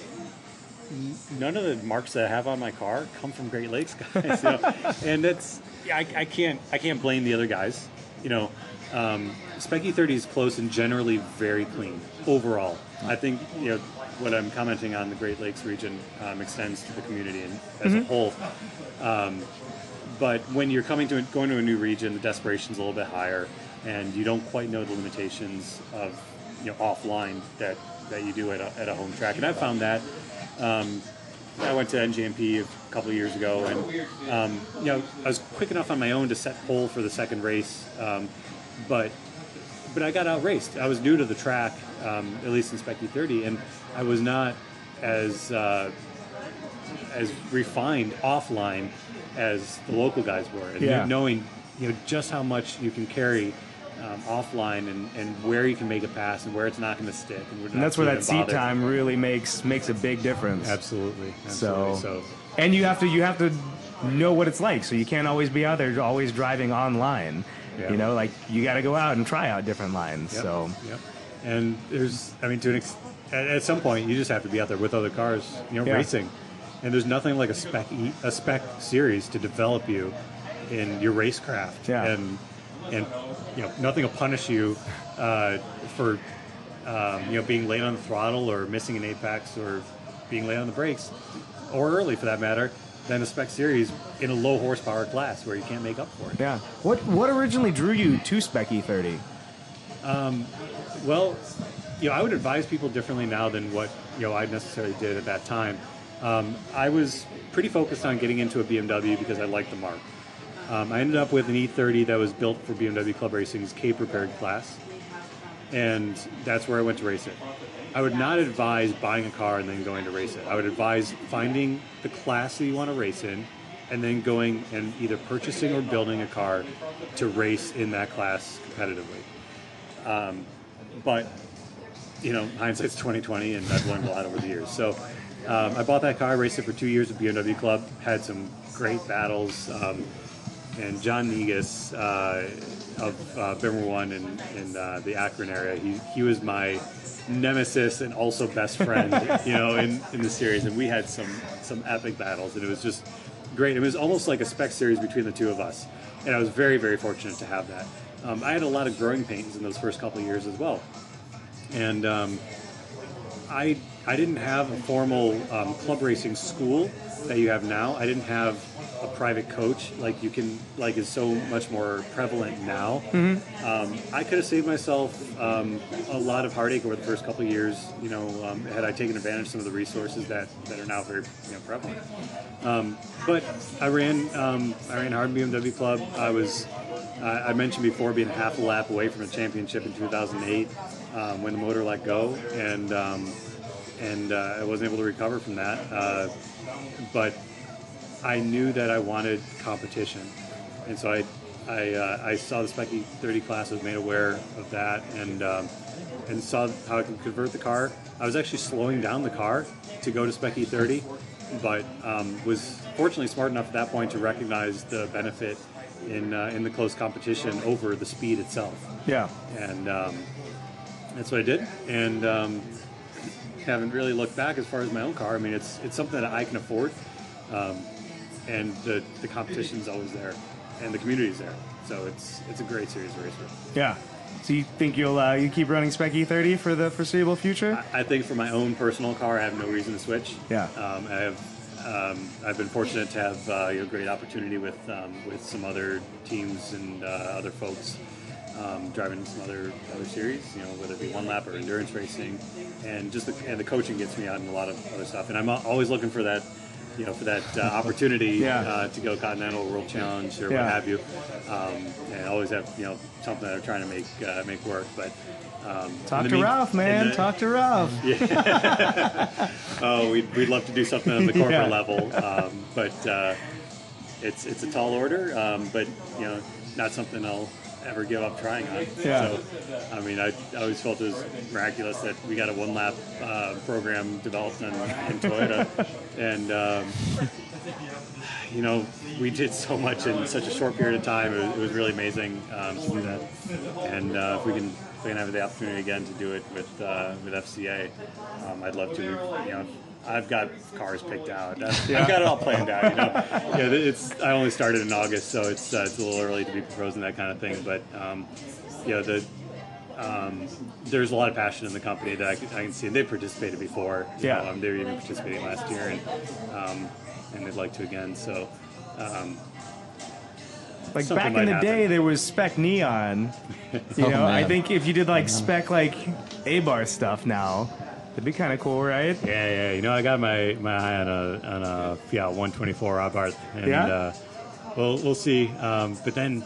none of the marks that I have on my car come from Great Lakes guys. You know? and that's I, I can't I can't blame the other guys. You know, um, Spec E30 is close and generally very clean overall. I think you know what I'm commenting on the Great Lakes region um, extends to the community and as a whole. Um, but when you're coming to going to a new region, the desperation's a little bit higher, and you don't quite know the limitations of you know offline that that you do at a, at a home track. And I found that. Um, I went to NJMP a couple of years ago, and um, you know I was quick enough on my own to set pole for the second race, um, but but I got out raced. I was new to the track, um, at least in Spec E30, and I was not as uh, as refined offline as the local guys were, and Yeah. knowing you know just how much you can carry. Um, offline and, and where you can make a pass and where it's not going to stick and, And that's where that seat time really makes makes a big difference. absolutely, So, absolutely. so and you have to you have to know what it's like. So you can't always be out there always driving online. Yeah. You know, like you got to go out and try out different lines. Yep. So Yep. And there's, I mean, to an ex- at, at some point, you just have to be out there with other cars, you know, Yeah. racing. And there's nothing like a spec a spec series to develop you in your racecraft. Yeah. And and you know, nothing will punish you uh, for um, you know being late on the throttle or missing an apex or being late on the brakes or early for that matter than a spec series in a low horsepower class where you can't make up for it. yeah, what what originally drew you to Spec E E30? Well, you know, I would advise people differently now than what you know I necessarily did at that time. Um, I was pretty focused on getting into a BMW because I liked the mark. Um, I ended up with an E30 that was built for BMW Club Racing's Cape repaired class, and that's where I went to race it. I would not advise buying a car and then going to race it. I would advise finding the class that you want to race in, and then going and either purchasing or building a car to race in that class competitively but you know, hindsight's twenty twenty, and I've learned a lot over the years. So um, I bought that car, raced it for two years at BMW Club, had some great battles, um, and John Negus uh, of uh, Bimmer One in, in uh, the Akron area, he he was my nemesis and also best friend, you know, in, in the series, and we had some some epic battles, and it was just great. It was almost like a spec series between the two of us, and I was very very fortunate to have that. Um, I had a lot of growing pains in those first couple of years as well and um, I I didn't have a formal um, club racing school that you have now. I didn't have a private coach like you can like is so much more prevalent now. Um, I could have saved myself um, a lot of heartache over the first couple of years. You know, um, had I taken advantage of some of the resources that, that are now very you know, prevalent. Um, but I ran um, I ran hard BMW Club. I was I mentioned before being half a lap away from a championship in 2008 um, when the motor let go, and um, and uh, I wasn't able to recover from that. Uh, but I knew that I wanted competition, and so I I, uh, I saw the Spec 30 class was made aware of that, and um, and saw how I could convert the car. I was actually slowing down the car to go to Spec 30, but um, was fortunately smart enough at that point to recognize the benefit in uh, in the close competition over the speed itself Yeah, and um, that's what I did. And um, haven't really looked back as far as my own car. I mean, it's it's something that I can afford, um, and the the competition's always there. and the community's there. So it's it's a great series to race with. Yeah. So you think you'll uh, you keep running Spec E30 for the foreseeable future? I think for my own personal car, I have no reason to switch. Yeah. Um, I have. Um, I've been fortunate to have uh, you know, great opportunity with um, with some other teams and uh, other folks um, driving some other other series. You know, whether it be one lap or endurance racing, and just the, and the coaching gets me out in a lot of other stuff. And I'm always looking for that. You know, for that uh, opportunity Yeah. uh, to go Continental World Challenge or Yeah. what have you, um, and I always have you know something that I'm trying to make uh, make work. But um, Talk to mean- Ralph, man. the- Talk to Ralph. Oh, we'd, we'd love to do something on the corporate Yeah. level, um, but uh, it's it's a tall order. Um, but you know, not something I'll ever give up trying on. Yeah. So, I mean, I, I always felt it was miraculous that we got a one lap uh, program developed in, in Toyota, and um, you know, we did so much in such a short period of time. It was, it was really amazing um, to do that. And uh, if we can, if we can have the opportunity again to do it with uh, with FCA, um, I'd love to. You know, I've got cars picked out. I've, I've got it all planned out. You know, yeah, it's. I only started in August, so it's uh, it's a little early to be proposing that kind of thing. But um, you know, the um, there's a lot of passion in the company that I can, I can see, and they participated before. You Yeah. know, um, they were even participating last year, and um, and they'd like to again. So, um, Like Something back in the happen. day, there was Spec Neon. You Oh, know, I think if you did like Spec like Abarth stuff now, it'd be kind of cool, right? yeah, yeah. You know, I got my, my eye on a on a Fiat 124 Abarth, and Yeah? uh, we'll we'll see. Um, but then,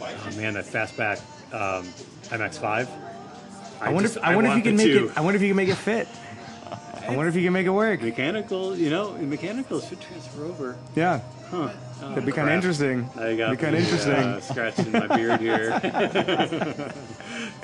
oh man, that fastback um, MX5. I wonder just- if I wonder if you can make two. it. I wonder if you can make it fit. I wonder if you can make it work. Mechanical, you know, mechanical should transfer over. Yeah, Huh. that'd be kind of interesting. I got be kind of interesting. Uh, scratching my beard here.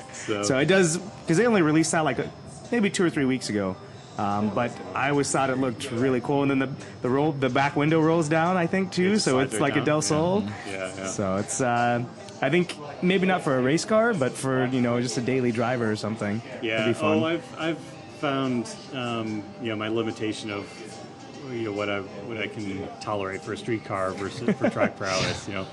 so, So it does because they only released that like a, maybe two or three weeks ago. Um, but I always thought it looked really cool, and then the the roll the back window rolls down, I think too. It so it's like a Del. Sol. yeah, yeah. So it's uh, I think maybe not for a race car, but for you know just a daily driver or something. Yeah. It'd be fun. Oh, I've I've found um, you know my limitation of you know what I what I can tolerate for a street car versus for track prowess. You know,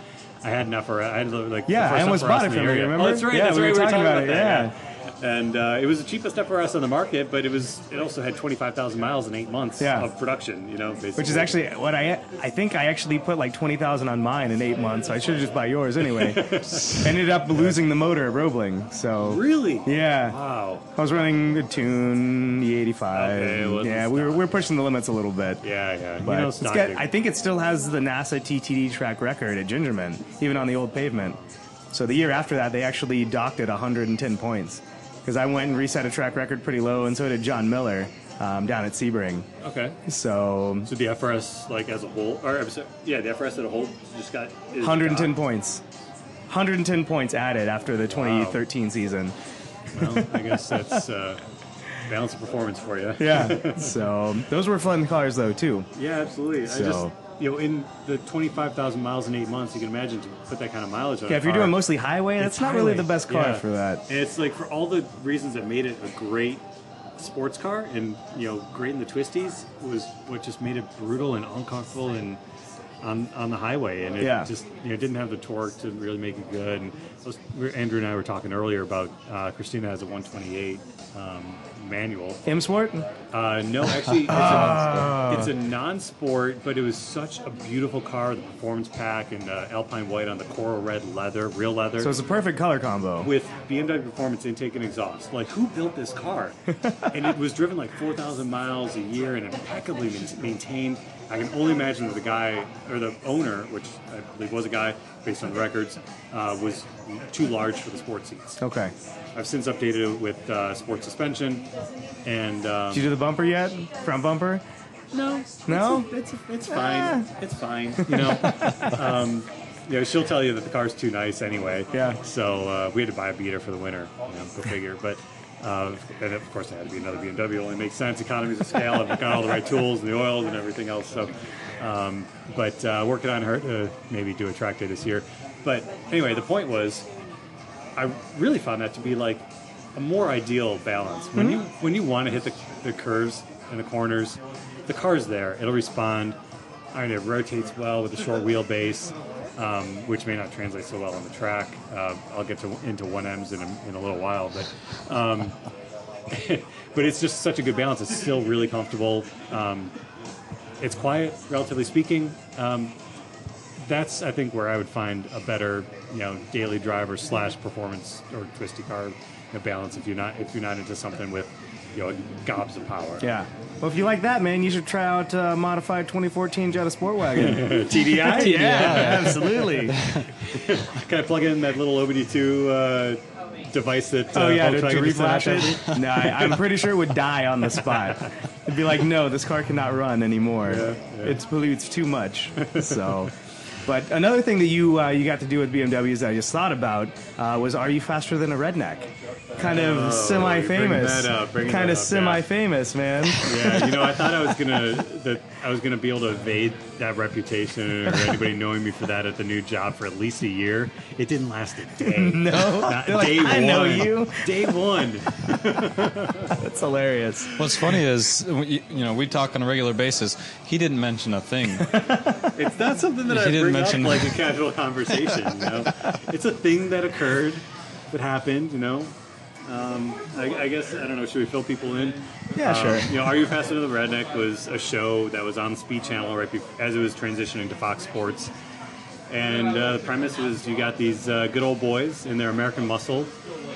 I had enough. For, I had like the Yeah, first I almost bought it from you, remember? Oh, that's right. Yeah, that's we right. were we talking talking about it, that, And uh, it was the cheapest FRS on the market, but it was it also had twenty five thousand miles in eight months Yeah. of production. You know, basically. Which is actually what I I think I actually put like twenty thousand on mine in eight months. So I should have just bought yours anyway. Ended up losing the motor at Roebling. So really. yeah, Wow. I was running a tune E85. Okay, yeah, we were we're pushing the limits a little bit. Yeah, yeah. But you know, it's got, I think it still has the NASA TTD track record at Gingerman, even on the old pavement. So the year after that, they actually docked it 110 points because I went and reset a track record pretty low, and so did John Miller um, down at Sebring. okay. So So the FRS, like as a whole, or yeah, the FRS as a whole just got 110 docked. points. 110 points added after the 2013 season. Well, I guess that's uh, balance of performance for you. Yeah. so those were fun cars though too. Yeah, absolutely. I So- just, you know, in the 25,000 miles in eight months, you can imagine to put that kind of mileage on it. Yeah, a if you're car, doing mostly highway, that's it's not really the best car Yeah. for that. And it's like for all the reasons that made it a great sports car and, you know, great in the twisties was what just made it brutal and uncomfortable and on, on the highway. And it Yeah. just, you know, didn't have the torque to really make it good. And was, Andrew and I were talking earlier about uh, Christina has a 128 um, manual. M Sport? Uh, no, actually, it's Ah. a, it's a non-sport, but it was such a beautiful car. The performance pack and uh, Alpine white on the coral red leather, real leather, So it's a perfect color combo. with BMW performance intake and exhaust. Like, who built this car? and it was driven like 4,000 miles a year and impeccably maintained. I can only imagine that the guy or the owner, which I believe was a guy based on the records, uh, was too large for the sport seats. Okay. I've since updated it with uh, sport suspension, and um, Did you do the bumper yet? Front bumper? No, No? it's, it's, it's fine. It's fine. You know, um, you know, she'll tell you that the car's too nice anyway. Yeah. So uh, we had to buy a beater for the winter. You know, go figure. But uh, and of course, it had to be another BMW. It only makes sense. Economies of scale, and we've got all the right tools and the oils and everything else. So, um, but uh, working on her to maybe do a track day this year. But anyway, the point was, I really found that to be like a more ideal balance. When you when you want to hit the, the curves and the corners, the car's there. It'll respond. I mean, it rotates well with the short wheelbase. um, which may not translate so well on the track. Uh, I'll get to into one M's in a, in a little while, but um, but it's just such a good balance. It's still really comfortable. Um, it's quiet, relatively speaking. Um, that's I think where I would find a better you know daily driver slash performance or twisty car you know, balance if you're not if you're not into something with you know gobs of power. Yeah. Well, if you like that, man, you should try out uh, modified 2014 Jetta Sport Wagon. TDI. yeah, absolutely. Can I plug in that little OBD2 uh, device that? Uh, Oh yeah, to, to reflash it. No, I, I'm pretty sure it would die on the spot. It'd be like, no, this car cannot run anymore. Yeah, yeah. It pollutes too much. So, but another thing that you uh, you got to do with BMWs that I just thought about uh, was, are you faster than a redneck? Kind of Oh, semi-famous. bringing that up, bringing kind of semi-famous, man. Yeah, you know, I thought I was gonna I was gonna be able to evade that reputation or anybody knowing me for that at the new job for at least a year. It didn't last a day. No, Not They're like, day I know one. you. Day one. That's hilarious. What's funny is, you you know, we talk on a regular basis. He didn't mention a thing. It's not something that He I didn't bring mention- up like a casual conversation. You know, it's a thing that occurred, that happened. You know, um, I, I guess I don't know. Should we fill people in? Yeah, Um, sure. You know, Are You Faster Than the Redneck was a show that was on the Speed Channel right be- as it was transitioning to Fox Sports. And uh, the premise was you got these uh, good old boys in their American muscle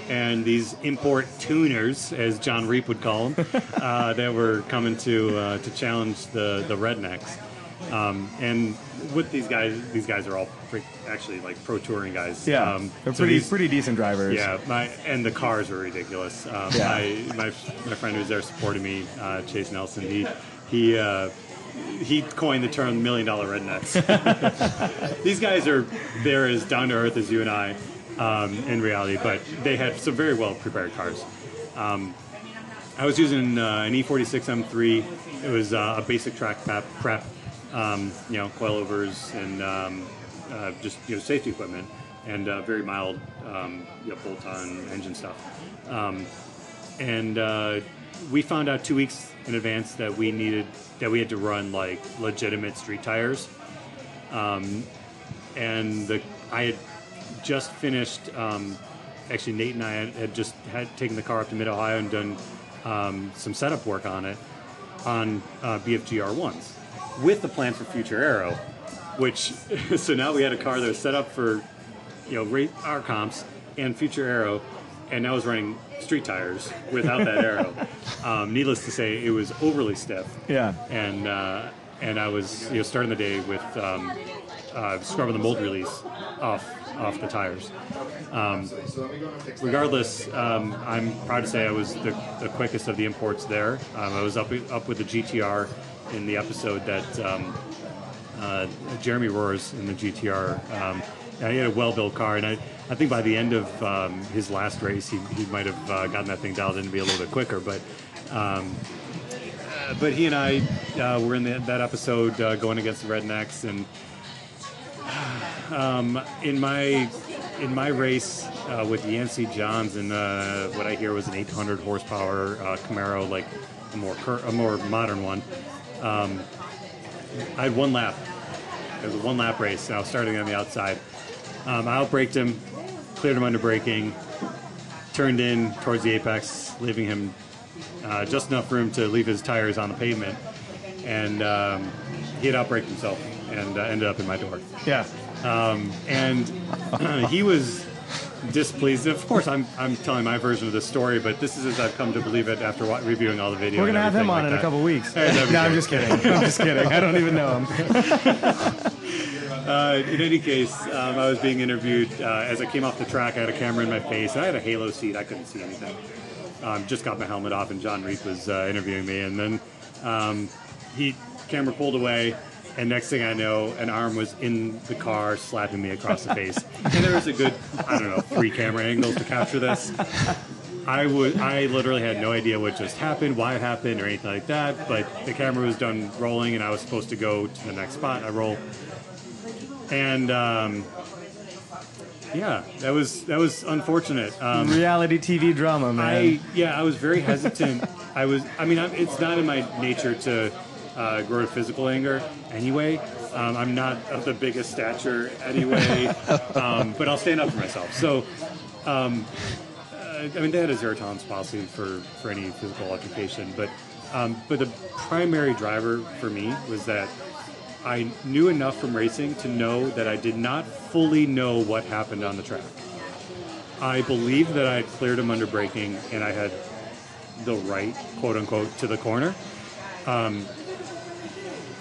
and these import tuners, as John Reap would call them, uh, that were coming to uh, to challenge the, the rednecks. Um, and with these guys, these guys are all actually like pro touring guys. Yeah, Um, they're so pretty these- pretty decent drivers. yeah, my and the cars were ridiculous. Um, Yeah. my, my my friend who's there supporting me, uh, Chase Nelson. He he uh, he coined the term million dollar rednecks. These guys are they're as down to earth as you and I um, in reality, but they had some very well prepared cars. Um, I was using uh, an E46 M3. It was uh, a basic track prep, prep um, you know, coilovers and um, uh, just you know safety equipment and uh, very mild um, you know, bolt-on engine stuff. Um, and uh, we found out two weeks in advance that we needed that we had to run like legitimate street tires. Um, and the I had just finished. Um, actually, Nate and I had, had just had taken the car up to Mid Ohio and done um, some setup work on it on uh, BFGR ones with the plan for Future Aero. Which so now we had a car that was set up for you know rate our comps and Future aero and I was running street tires without that aero Um, needless to say, it was overly stiff Yeah. and uh, and I was you know starting the day with um, uh, scrubbing the mold release off off the tires. Um, regardless, um, I'm proud to say I was the, the quickest of the imports there. Um, I was up up with the GTR in the episode that um, uh, Jeremy roars in the GTR. Um, he had a well-built car, and I, I think by the end of um, his last race, he, he might have uh, gotten that thing dialed in to be a little bit quicker. But um, uh, but he and I uh, were in the, that episode uh, going against the Rednecks, and um, in my in my race with Yancey Johns and uh, what I hear was an 800 horsepower Camaro, like a more cur- a more modern one. Um, I had one lap. It was a one lap race, and I was starting on the outside. Um, I outbraked him, cleared him under braking, turned in towards the apex, leaving him uh, just enough room to leave his tires on the pavement, and um, he had outbraked himself and uh, ended up in my door. Yeah. Um, and he was displeased. Of course, I'm, I'm telling my version of the story, but this is as I've come to believe it after reviewing all the video. We're gonna have him on like in a couple weeks. No, I'm just kidding. I'm just kidding. I don't even know him. Uh, in any case, um, I was being interviewed uh, as I came off the track. I had a camera in my face, and I had a halo seat. I couldn't see anything. Um, just got my helmet off, and John Reap was uh, interviewing me, and then um, he camera pulled away, and next thing I know, an arm was in the car slapping me across the face. and there was a good, I don't know, three camera angles to capture this. I would, I literally had no idea what just happened, why it happened, or anything like that. But the camera was done rolling, and I was supposed to go to the next spot. I roll, and um, yeah, that was that was unfortunate. Um, Reality TV drama, man. I yeah, I was very hesitant. I was. I mean, I'm, it's not in my nature to uh, grow to physical anger anyway. Um, I'm not of the biggest stature anyway, um, but I'll stand up for myself. So, um, uh, I mean, they had a zero tolerance policy for, for any physical altercation, but um, but the primary driver for me was that I knew enough from racing to know that I did not fully know what happened on the track. I believed that I had cleared him under braking and I had the right, quote unquote, to the corner. Um,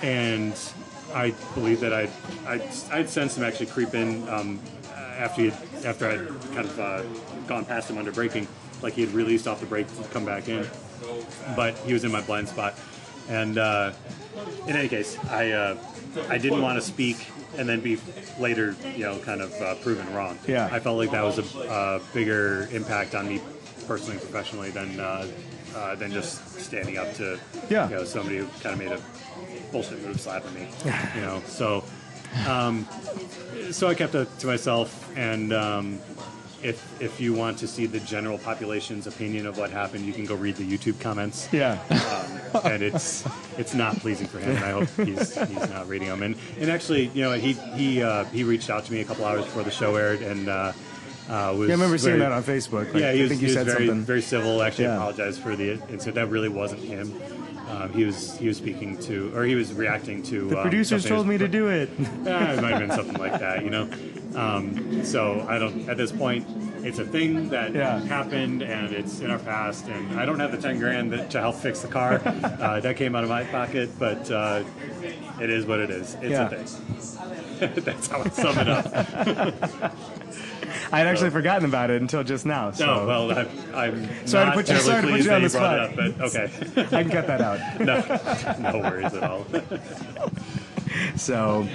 and I believe that I'd, I'd, I'd sensed him actually creep in um, after, he after I'd kind of uh, gone past him under braking, like he had released off the brake to come back in. But he was in my blind spot. And uh, in any case, I, uh, I didn't want to speak and then be later, you know, kind of uh, proven wrong. Yeah. I felt like that was a, a bigger impact on me personally, and professionally, than uh, than just standing up to Yeah. you know somebody who kind of made a bullshit move slapping me. You know, so um, so I kept it to myself, and um, if if you want to see the general population's opinion of what happened, you can go read the YouTube comments Yeah. um, and it's it's not pleasing for him. And I hope he's he's not reading them. And and actually, you know, he he uh, he reached out to me a couple hours before the show aired, and uh, uh, was Yeah, I remember seeing that on Facebook. Like, yeah, he I was, think he you said very something. very civil. Actually, Yeah. apologized for the incident. That really wasn't him. Um, he was he was speaking to, or he was reacting to. the producers told me to do it. Yeah, it might have been something like that, you know. Um, so I don't. At this point, it's a thing that Yeah. happened, and it's in our past. And I don't have the ten grand that, to help fix the car. uh, that came out of my pocket, but uh, it is what it is. It's Yeah. a thing. That's how I sum it up. I had actually forgotten about it until just now. So No, well, I'm, I'm Sorry to put you- sorry to put you on the it up, but okay, I can cut that out. no, no worries at all. So,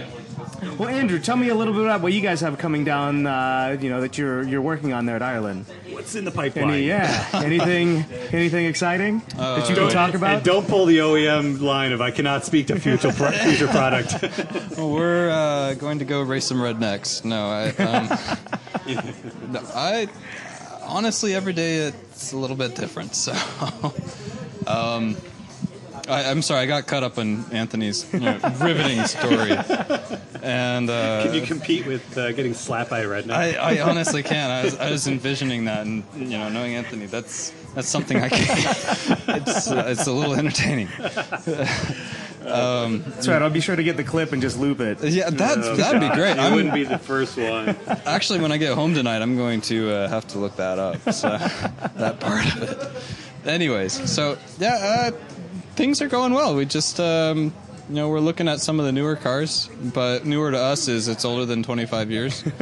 well, Andrew, tell me a little bit about what you guys have coming down. Uh, you know that you're you're working on there at Ireland. What's in the pipeline? Any, yeah, anything anything exciting that you can Don't- talk about? And don't pull the OEM line of I cannot speak to future pro- future product. Well, we're uh, going to go race some rednecks. No, I, um, no, I honestly every day it's a little bit different. So, um, I, I'm sorry, I got caught up in Anthony's you know, riveting story, and uh, Can you compete with uh, getting slapped by a redneck? I, I honestly can. I was, I was envisioning that, and you know, knowing Anthony, that's that's something I can. It's uh, it's a little entertaining. That's right. I'll be sure to get the clip and just loop it. Yeah, that that'd be great. I'm- wouldn't be the first one. Actually, when I get home tonight, I'm going to uh, have to look that up. So that part of it. Anyways, so yeah, uh, things are going well. We just, um, you know, we're looking at some of the newer cars, but newer to us is it's older than 25 years.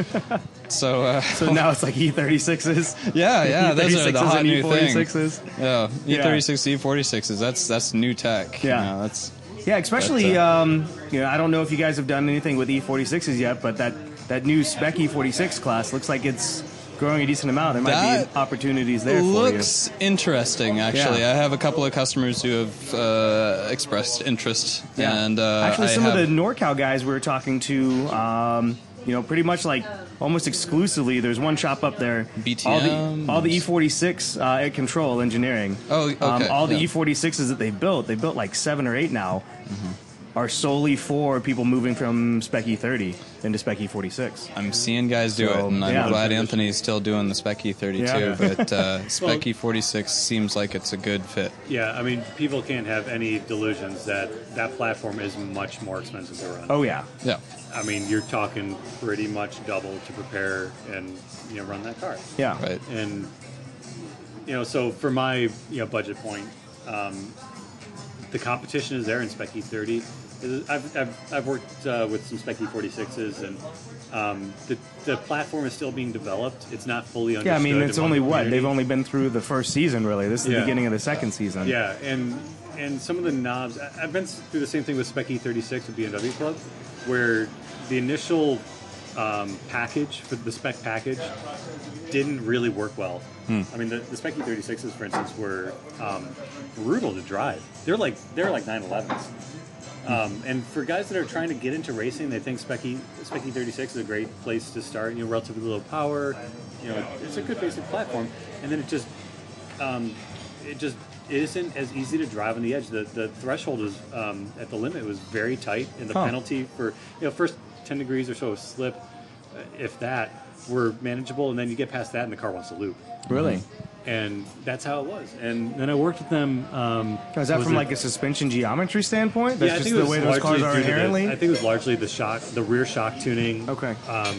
So, uh, So now it's like E36s. yeah, yeah, those are the E36s hot new thing. E46s. Yeah, Yeah. E36, E46s. That's that's new tech. you Yeah. know, that's Yeah, especially uh, um, you know I don't know if you guys have done anything with E46s yet, but that that new spec E46 class looks like it's growing a decent amount. There might That be opportunities there looks interesting. Actually, Yeah. I have a couple of customers who have uh, expressed interest. Yeah. and uh, actually, some of the NorCal guys we were talking to, um, you know, pretty much like almost exclusively. There's one shop up there. All the, all the E46 uh, at Control Engineering. Oh, okay, Um, all the yeah. E46s that they've built, they built like seven or eight now. Mm-hmm. Are solely for people moving from Spec E30 into Spec E E46. I'm seeing guys do So, it, and I'm yeah. glad Anthony's still doing the Spec E32. Yeah. But uh, Spec E46 seems like it's a good fit. Yeah, I mean, people can't have any delusions that that platform is much more expensive to run. Oh yeah, Yeah, I mean, you're talking pretty much double to prepare and you know run that car. yeah. right. and you know so for my you know budget point um, the competition is there in spec e30 i've, I've, I've worked uh, with some spec e46s and um, the, the platform is still being developed it's not fully understood. Yeah, I mean, it's only what community. they've only been through the first season. Really, this is the beginning of the second season. yeah and and some of the knobs I- i've been through the same thing with spec e36 with bmw club where the initial um, package for the spec package didn't really work well. I mean, the, the Spec E36s, for instance, were um, brutal to drive. They're like they're like 911s. Um, and for guys that are trying to get into racing, they think Spec, e, Spec E36 is a great place to start. You know, relatively low power. You know, it's a good basic platform. And then it just um, it just it isn't as easy to drive on the edge. The the threshold is um, at the limit was very tight, and the Huh. penalty for you know first ten degrees or so of slip, uh, if that, were manageable, and then you get past that, and the car wants to loop, Really? And that's how it was. And then I worked with them. Um, Is that from it- like a suspension geometry standpoint? That's yeah, I just think it the was way those cars largely are to the- inherently. I think it was largely the shock, the rear shock tuning. Okay. Um,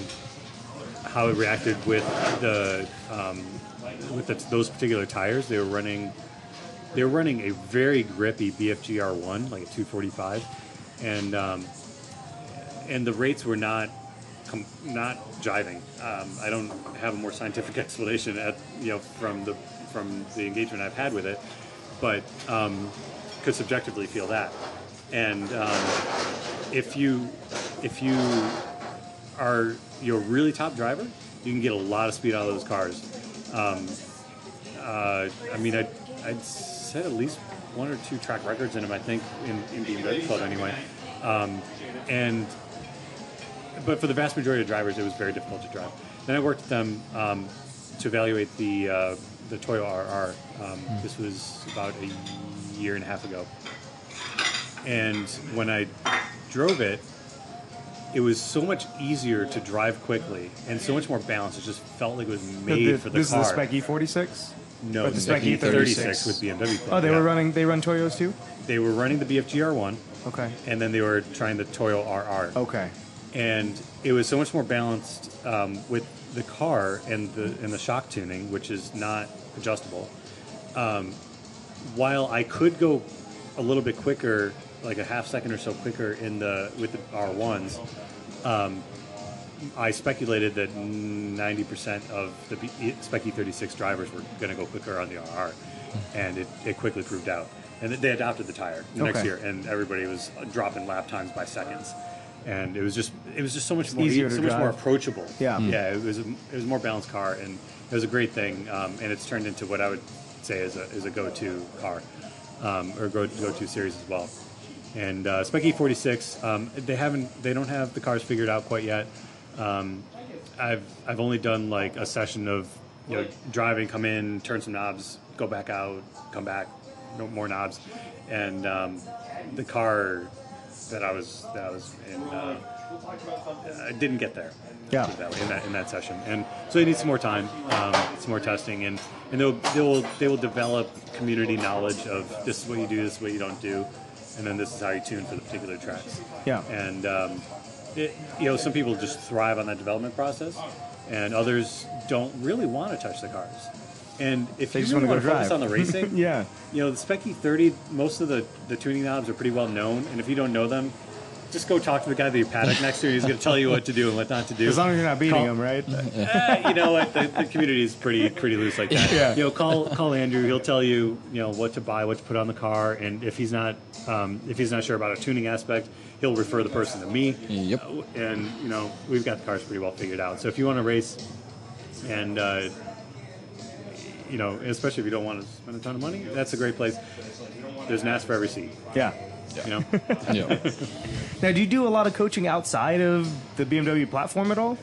how it reacted with the um, with the, those particular tires. They were running they were running a very grippy BFGR one, like a 245, and um, and the rates were not com- not jiving. Um, I don't have a more scientific explanation at you know from the from the engagement I've had with it, but um, could subjectively feel that. And um, if you if you are you're a really top driver, you can get a lot of speed out of those cars. Um, uh, I mean, I'd, I'd set at least one or two track records in them. I think in, in BMW Club anyway. Um, and but for the vast majority of drivers, it was very difficult to drive. Then I worked with them um, to evaluate the uh, the Toyo RR. Um, This was about a year and a half ago, and when I drove it, it was so much easier to drive quickly and so much more balanced. It just felt like it was made The- for the this car. is the Spec E46. No, the Spec E36 E36 with BMW. Oh, they yeah. were running. They run Toyos too. They were running the BFGR one, Okay. and then they were trying the Toyo RR. Okay. And it was so much more balanced um, with the car and the and the shock tuning, which is not adjustable. Um, while I could go a little bit quicker, like a half second or so quicker in the with the R ones, um, I speculated that ninety percent of the B- E- Spec E36 drivers were going to go quicker on the RR, and it, it quickly proved out. And they adopted the tire the next year, and everybody was dropping lap times by seconds. And it was just it was just so much more easier so much more approachable. Yeah. Mm. yeah. It was a, it was a more balanced car, and it was a great thing. Um, and it's turned into what I would say is a is a go to car, um, or go go to series as well. And uh, Spec E46, um, they haven't they don't have the cars figured out quite yet. Um, I've I've only done like a session of you know driving, come in, turn some knobs, go back out, come back, no more knobs, and um, the car that I was that I was in, uh, I didn't get there. Yeah. that way, in that in that session, and so they need some more time, um, some more testing, and and they'll they will they will develop community knowledge of this is what you do, this is what you don't do, and then this is how you tune for the particular tracks. Yeah. And um, it, you know, some people just thrive on that development process, and others don't really want to touch the cars. And if They you just really wanna want go to focus drive. on the racing, Yeah. you know, the Spec E30, most of the, the tuning knobs are pretty well known, and if you don't know them, just go talk to the guy that you paddock next to, and he's going to tell you what to do and what not to do. As long as you're not beating Call- them, right? Eh, you know what? The, the community is pretty pretty loose like that. Yeah. You know, call call Andrew. He'll tell you you know what to buy, what to put on the car, and if he's not um, if he's not sure about a tuning aspect, he'll refer the person to me. Yep. Uh, and you know we've got the cars pretty well figured out. So if you want to race, and uh, you know, especially if you don't want to spend a ton of money, that's a great place. There's an ass for every seat. Yeah. You know. Yeah. Now, do you do a lot of coaching outside of the BMW platform at all?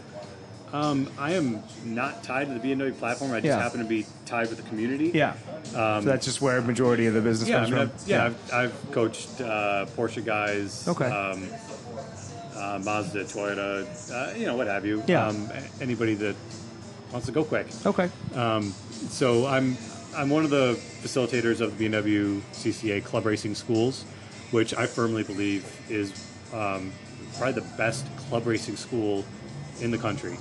Um, I am not tied to the BMW platform. I just Yeah. happen to be tied with the community. Yeah. so that's just where majority of the business Yeah, I comes mean, from. I've, yeah, I've, I've coached uh, Porsche guys, Okay. um, uh, Mazda, Toyota, uh, you know, what have you. Yeah. Um, anybody that wants to go quick. Okay. So I'm I'm one of the facilitators of the BMW CCA Club Racing Schools, which I firmly believe is um, probably the best club racing school in the country.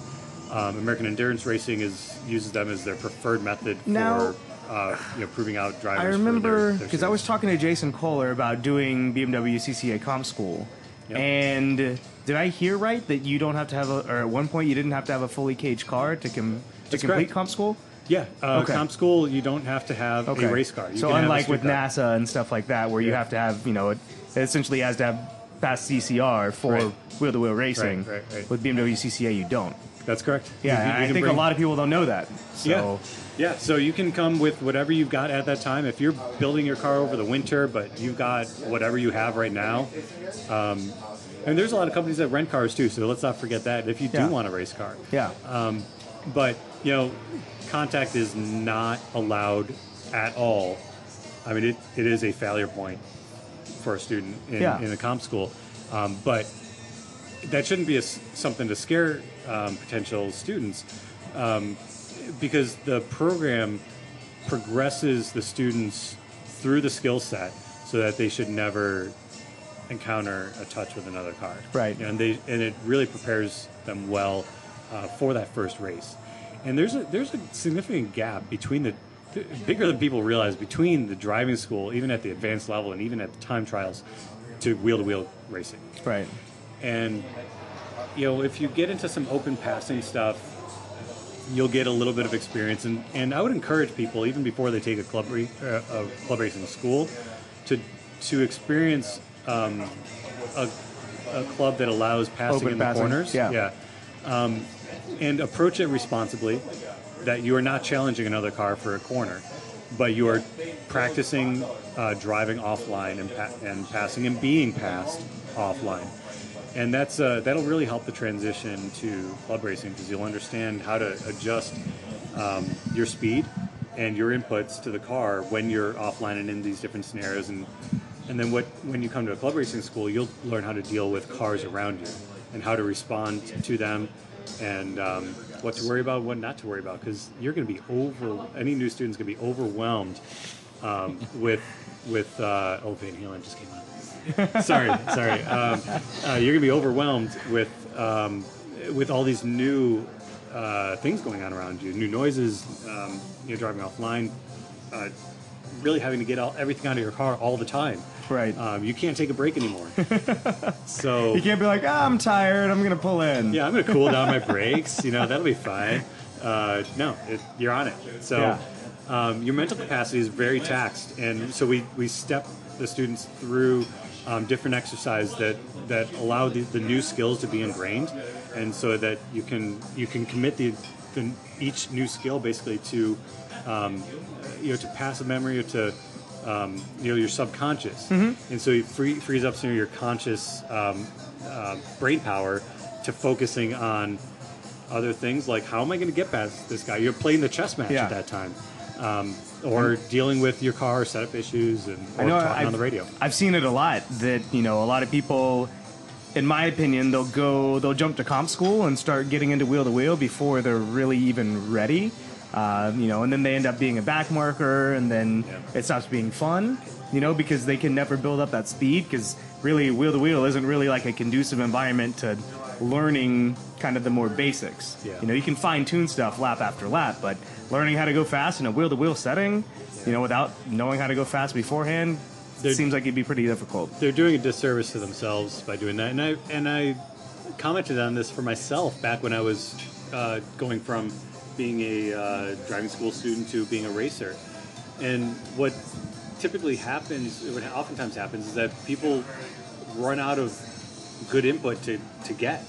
Um, American Endurance Racing is uses them as their preferred method Now- for uh, you know proving out drivers. I remember because I was talking to Jason Kohler about doing BMW CCA Comp School, Yep. and did I hear right that you don't have to have a, or at one point you didn't have to have a fully caged car to com, to That's complete correct. Comp School? Yeah, uh, Okay. comp school, you don't have to have Okay. a race car. You so can have a unlike with car. NASA and stuff like that, where you have to have, you know, it essentially has to have past CCR for Right. wheel-to-wheel racing. right, right. right. With BMW CCA, you don't. That's correct. Yeah, You- you I think bring- a lot of people don't know that. So, Yeah, yeah. So you can come with whatever you've got at that time. If you're building your car over the winter, but you've got whatever you have right now, um, and there's a lot of companies that rent cars too. So let's not forget that. If you do Yeah. want a race car, yeah. but you know, contact is not allowed at all I mean, it, it is a failure point for a student in, Yeah. in a comp school, um, but that shouldn't be a something to scare um, potential students um, because the program progresses the students through the skill set so that they should never encounter a touch with another car. Right. And they and it really prepares them well uh, for that first race. And there's a there's a significant gap between the bigger than people realize between the driving school, even at the advanced level, and even at the time trials, to wheel to wheel racing. Right. And you know, if you get into some open passing stuff, you'll get a little bit of experience. And, and I would encourage people, even before they take a club re, uh, a club racing school, to to experience um, a, a club that allows passing Open in the passing, corners. yeah. yeah. Um, and approach it responsibly. That you are not challenging another car for a corner, but you are practicing uh, driving offline and, pa- and passing and being passed offline and that's uh, that'll really help the transition to club racing because you'll understand how to adjust um, your speed and your inputs to the car when you're offline and in these different scenarios and and then what when you come to a club racing school you'll learn how to deal with cars around you and how to respond to them and um, what to worry about what not to worry about because you're going to be over any new student's going to be overwhelmed um, with with uh, oh Van Halen just came on sorry, sorry. Um, uh, you're gonna be overwhelmed with um, with all these new uh, things going on around you, new noises. Um, you know, driving offline, uh, really having to get all, everything out of your car all the time. Right. Um, you can't take a break anymore. so You can't be like, ah, I'm tired. I'm gonna pull in. yeah, I'm gonna cool down my brakes. You know, that'll be fine. Uh, no, it, you're on it. So Yeah. um, your mental capacity is very taxed, and so we, we step the students through um, different exercises that that allow the, the new skills to be ingrained, and so that you can you can commit the, the each new skill basically to um, you know to passive memory or to um, you know your subconscious, and so it free, frees up some of your conscious um, uh, brain power to focusing on other things like how am I going to get past this guy? You're playing the chess match Yeah. at that time, um, or dealing with your car setup issues and or I know talking I've, on the radio. I've seen it a lot that you know a lot of people, in my opinion, they'll go they'll jump to comp school and start getting into wheel to wheel before they're really even ready. Uh, you know, and then they end up being a back marker, and then Yeah. it stops being fun. You know, because they can never build up that speed. Because really, wheel to wheel isn't really like a conducive environment to learning kind of the more basics. Yeah. You know, you can fine tune stuff lap after lap, but learning how to go fast in a wheel to wheel setting, you know, without knowing how to go fast beforehand, seems like it'd be pretty difficult. They're doing a disservice to themselves by doing that, and I and I commented on this for myself back when I was uh, going from being a uh, driving school student to being a racer, and what typically happens, what oftentimes happens, is that people run out of good input to, to get.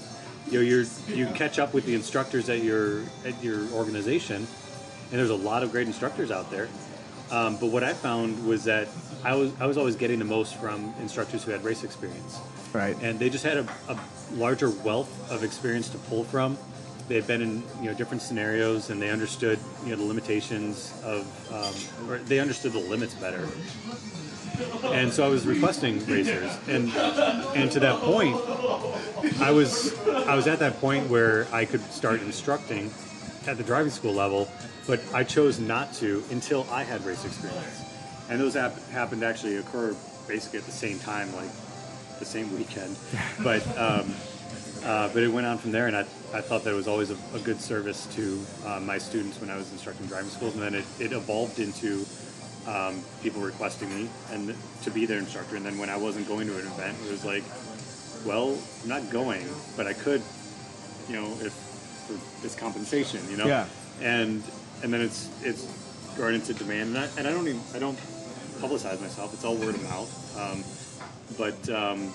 You know, you're you catch up with the instructors at your at your organization, and there's a lot of great instructors out there. Um, but what I found was that I was I was always getting the most from instructors who had race experience, Right. and they just had a, a larger wealth of experience to pull from. They had been in you know different scenarios, and they understood you know the limitations of, um, or they understood the limits better. And so I was requesting racers, and and to that point, I was I was at that point where I could start instructing at the driving school level, but I chose not to until I had race experience. And those hap- happened to actually occur basically at the same time, like the same weekend. But um, uh, but it went on from there, and I, I thought that it was always a, a good service to uh, my students when I was instructing driving schools, and then it, it evolved into um, people requesting me and to be their instructor. And then when I wasn't going to an event, it was like, well, I'm not going, but I could, you know, if for this compensation, you know. Yeah. And and then it's it's grown into demand, and I, and I don't even I don't publicize myself. It's all word of mouth. Um, but um,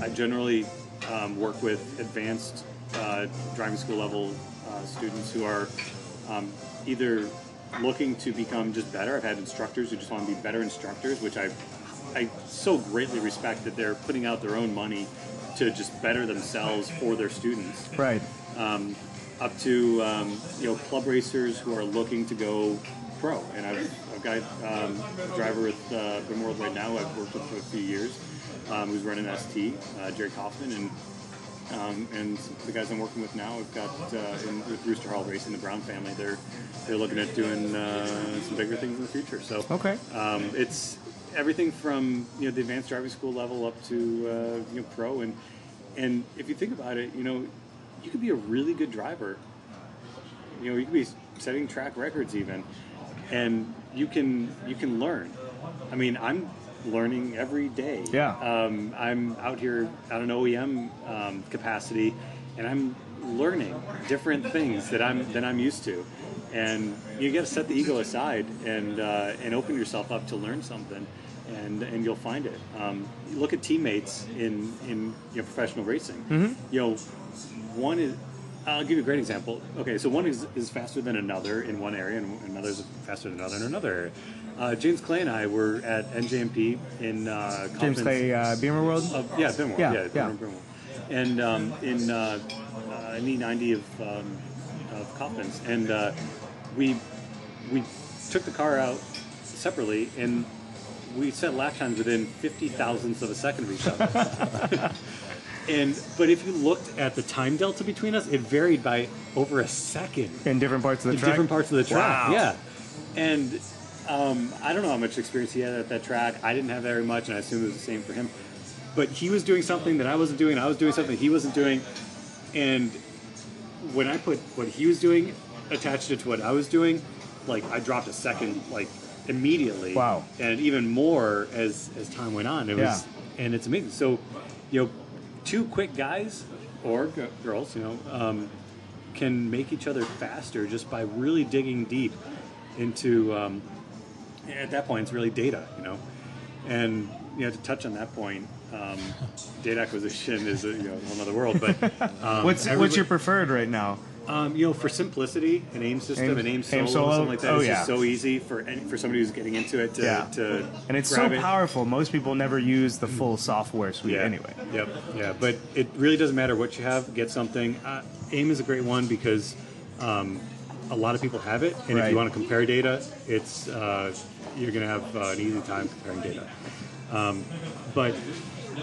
I generally um, work with advanced uh, driving school level uh, students who are um, either looking to become just better. I've had instructors who just want to be better instructors, which I I so greatly respect that they're putting out their own money to just better themselves for their students Right. um, up to um, you know club racers who are looking to go pro, and I've, know, guy, um, a driver with uh, World right now. I've worked with for a few years. Um, who's running ST, uh, Jerry Kaufman, and um, and the guys I'm working with now, I've got uh, in, with Rooster Hall Racing, the Brown family. They're they're looking at doing uh, some bigger things in the future. So Okay. um, it's everything from you know the advanced driving school level up to uh, you know pro and and if you think about it, you know you could be a really good driver. You know you could be setting track records even, and you can you can learn. I mean I'm learning every day. Yeah. Um, I'm out here at an OEM um, capacity, and I'm learning different things that I'm that I'm used to, and you got to set the ego aside and uh, and open yourself up to learn something, and and you'll find it. Um, look at teammates in in you know, professional racing. You know, one is. I'll give you a great example. Okay, so one is, is faster than another in one area, and another is faster than another in another area. Uh, James Clay and I were at NJMP in uh, James Clay, uh, BimmerWorld. uh, yeah, Benmore. Yeah, Yeah, yeah. Benmore, Benmore. And um, in uh, uh, in E90 of um, of Coffins, and uh, we we took the car out separately, and we set lap times within fifty thousandths of a second of each other. and but if you looked at the time delta between us, it varied by over a second in different parts of the in track. different parts of the track. Wow. Yeah, and um, I don't know how much experience he had at that track. I didn't have very much, and I assume it was the same for him. But he was doing something that I wasn't doing. I was doing something he wasn't doing, and when I put what he was doing, attached it to what I was doing, like I dropped a second, like immediately. Wow. And even more as as time went on. It was, and it's amazing. So, you know, two quick guys or g- girls, you know, um, can make each other faster just by really digging deep into. Um, at that point, it's really data, you know, and you know to touch on that point, um, data acquisition is a you know, whole other world. But um, What's what's your preferred right now? um, you know, for simplicity, an AIM system, AIM- an AIM AIM solo, solo? something like that Oh, is yeah. just so easy for any, for somebody who's getting into it to, Yeah. to And it's so it. powerful. Most people never use the full software suite Yeah. anyway. Yep. Yeah. But it really doesn't matter what you have. Get something. Uh, AIM is a great one because um, a lot of people have it, and if Right. you want to compare data, it's uh, you're going to have uh, an easy time comparing data. Um, but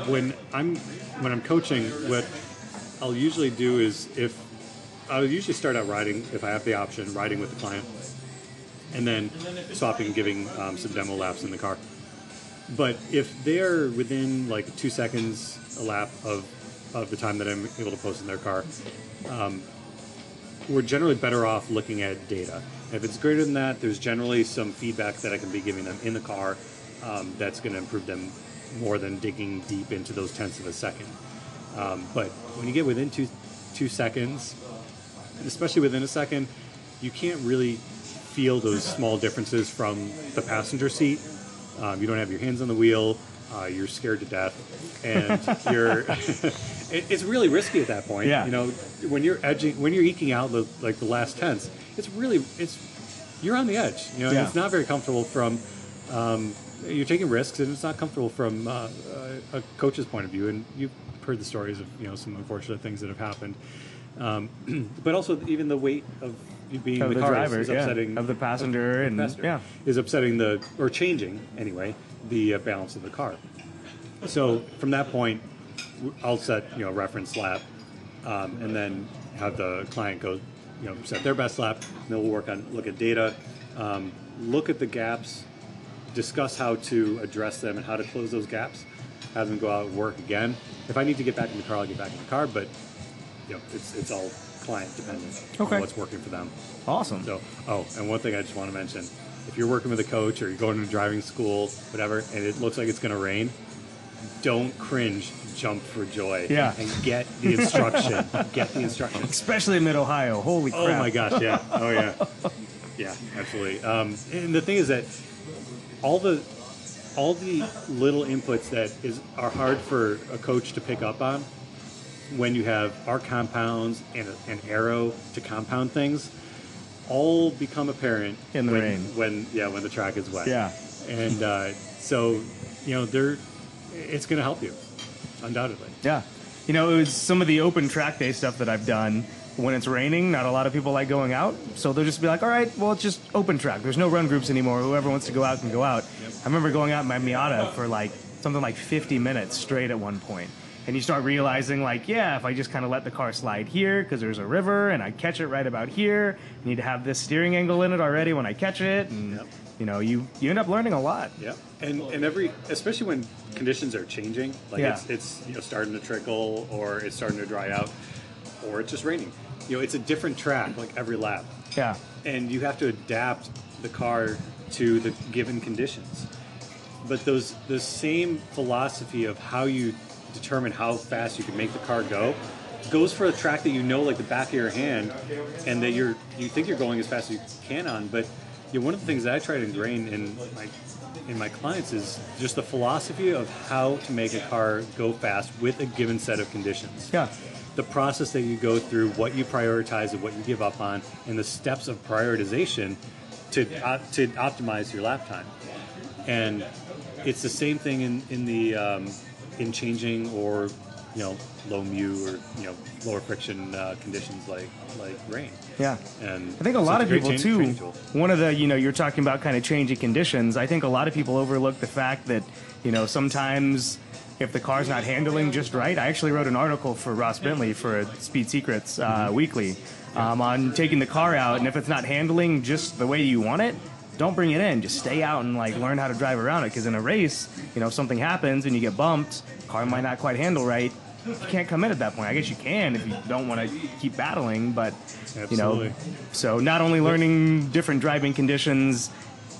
when I'm when I'm coaching, what I'll usually do is if I'll usually start out riding if I have the option, riding with the client, and then swapping, and giving um, some demo laps in the car. But if they're within like two seconds a lap of, of the time that I'm able to post in their car, um, we're generally better off looking at data. If it's greater than that, there's generally some feedback that I can be giving them in the car um, that's going to improve them more than digging deep into those tenths of a second. Um, but when you get within two two seconds, especially within a second, you can't really feel those small differences from the passenger seat. Um, you don't have your hands on the wheel. Uh, you're scared to death, and you're. it, it's really risky at that point. Yeah. You know, when you're edging, when you're eking out the like the last tenths, it's really it's you're on the edge. You know, Yeah. it's not very comfortable from. Um, you're taking risks, and it's not comfortable from uh, a, coach's point of view. And you've heard the stories of you know some unfortunate things that have happened. Um, but also even the weight of being Of the, the car driver, is, is yeah. upsetting Of the passenger and- passenger, yeah. is upsetting the or changing anyway the uh, balance of the car. So from that point, I'll set you know reference lap, um, and then have the client go, you know, set their best lap. And then we'll work on look at data, um, look at the gaps, discuss how to address them and how to close those gaps. Have them go out and work again. If I need to get back in the car, I'll get back in the car. But you know, it's it's all client dependent Okay. on what's working for them. Awesome. So, oh, and one thing I just want to mention: if you're working with a coach or you're going to driving school, whatever, and it looks like it's going to rain, don't cringe, jump for joy, Yeah. and get the instruction. get the instruction. Especially in Mid Ohio. Holy crap. Oh my gosh, yeah, oh yeah, yeah, absolutely. Um, and the thing is that all the all the little inputs that is are hard for a coach to pick up on when you have arc compounds and a, an aero to compound things all become apparent In the when, rain. when yeah when the track is wet Yeah. and uh, so you know they're it's going to help you undoubtedly Yeah. You know, it was some of the open track day stuff that I've done. when it's raining, not a lot of people like going out. So they'll just be like, all right, well, it's just open track. There's no run groups anymore. Whoever wants to go out can go out. I remember going out in my Miata for like something like 50 minutes straight at one point. And you start realizing, like, yeah, if I just kind of let the car slide here because there's a river and I catch it right about here, I need to have this steering angle in it already when I catch it. And, Yep. You know, you, you end up learning a lot. Yeah, and and every especially when conditions are changing, like Yeah. it's it's you know starting to trickle or it's starting to dry out, or it's just raining. You know, it's a different track like every lap, Yeah. and you have to adapt the car to the given conditions. But those the same philosophy of how you determine how fast you can make the car go goes for a track that you know like the back of your hand and that you're you think you're going as fast as you can on but you know, one of the things that I try to ingrain in my in my clients is just the philosophy of how to make a car go fast with a given set of conditions Yeah. the process that you go through, what you prioritize and what you give up on, and the steps of prioritization to op- to optimize your lap time. And it's the same thing in in the um, in changing or you know low mu or you know lower friction uh, conditions like like rain. Yeah. And I think a so lot of people change- too. One of the you know you're talking about kind of changing conditions. I think a lot of people overlook the fact that you know sometimes if the car's not handling just right. I actually wrote an article for Ross Bentley for Speed Secrets uh, Weekly um, on taking the car out, and if it's not handling just the way you want it. Don't bring it in. Just stay out and like learn how to drive around it. Because in a race, you know, if something happens and you get bumped, car might not quite handle right. You can't come in at that point. I guess you can if you don't want to keep battling, but you know, so not only learning different driving conditions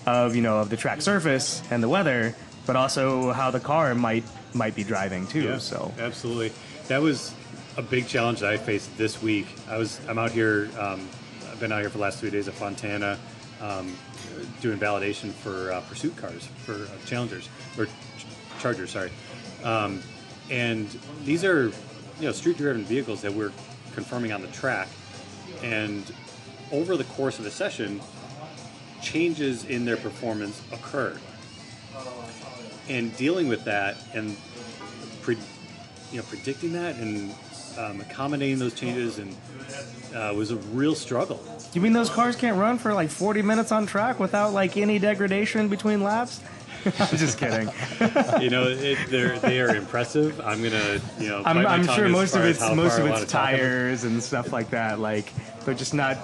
of you know of the track surface and the weather, but also how the car might might be driving too. Yeah, So absolutely, that was a big challenge that I faced this week. I was I'm out here. Um, I've been out here for the last three days at Fontana, um, doing validation for uh, pursuit cars for uh, Challengers or ch- Chargers. Sorry, um, and these are you know street driven vehicles that we're confirming on the track, and over the course of the session, changes in their performance occurred and dealing with that and pre, you know predicting that and um, accommodating those changes and uh, was a real struggle. you mean those cars can't run for like 40 minutes on track without like any degradation between laps? I'm just kidding. You know, it, they're they are impressive. I'm gonna you know. I'm, I'm sure most of it's most of it's wanna talk about it. tires and stuff like that. Like they're just not.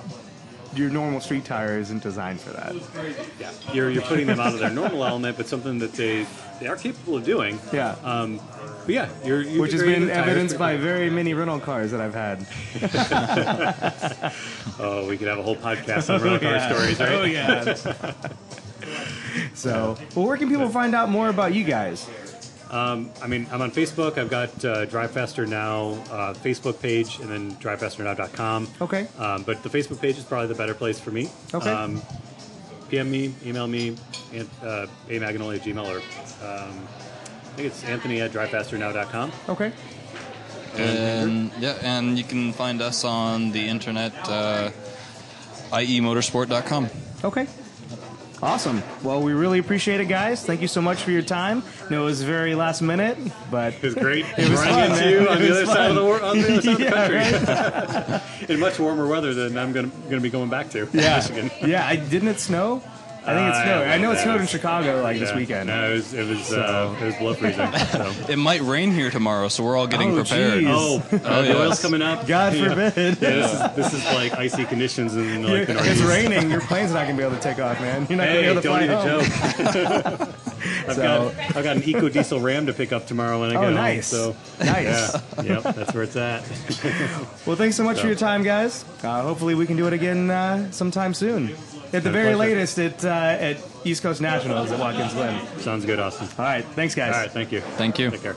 Your normal street tire isn't designed for that. Yeah, you're you're putting them out of their normal element, but something that they they are capable of doing. Yeah. Um, but yeah, you're, you're Which has been evidenced by very many rental cars that I've had. Oh, we could have a whole podcast on rental car stories, right? Oh yeah. So, well, where can people find out more about you guys? I mean, I'm on Facebook. I've got uh, Drive Faster Now uh, Facebook page, and then DriveFasterNow.com. Okay. Um, but the Facebook page is probably the better place for me. Okay. Um, PM me, email me, and, uh, amagnoli at gmail, or um, I think it's Anthony at DriveFasterNow.com. Okay. And yeah, and you can find us on the internet, uh, iemotorsport.com. Okay. Awesome. Well, we really appreciate it, guys. Thank you so much for your time. I know it was very last minute, but It was great. It was fun, man. you on the other side of the fun. wor- on the other side of the Yeah, country in much warmer weather than I'm going to be going back to. yeah, Michigan. yeah. I didn't it snow? I think it Uh, snowed. I know it yeah. snowed in Chicago like this weekend. No, it was it was, So- uh, it was below freezing. So. It might rain here tomorrow, so we're all getting Oh, prepared. geez. Oh, uh, the yes. oil's coming up. God Yeah. forbid. Yeah, this is this is like icy conditions in like the it's raining. Your plane's not going to be able to take off, man. You're not Hey, going to be able to don't fly even home. joke. I've So- got I've got an eco diesel Ram to pick up tomorrow when I get Oh, home. nice. So Nice. yeah, yep, that's where it's at. Well, thanks so much for your time, guys. Uh, hopefully, we can do it again uh, sometime soon. At the very pleasure. latest, at uh, at East Coast Nationals at Watkins Glen. Sounds good, Austin. All right, thanks, guys. All right, thank you. Thank you. Take care.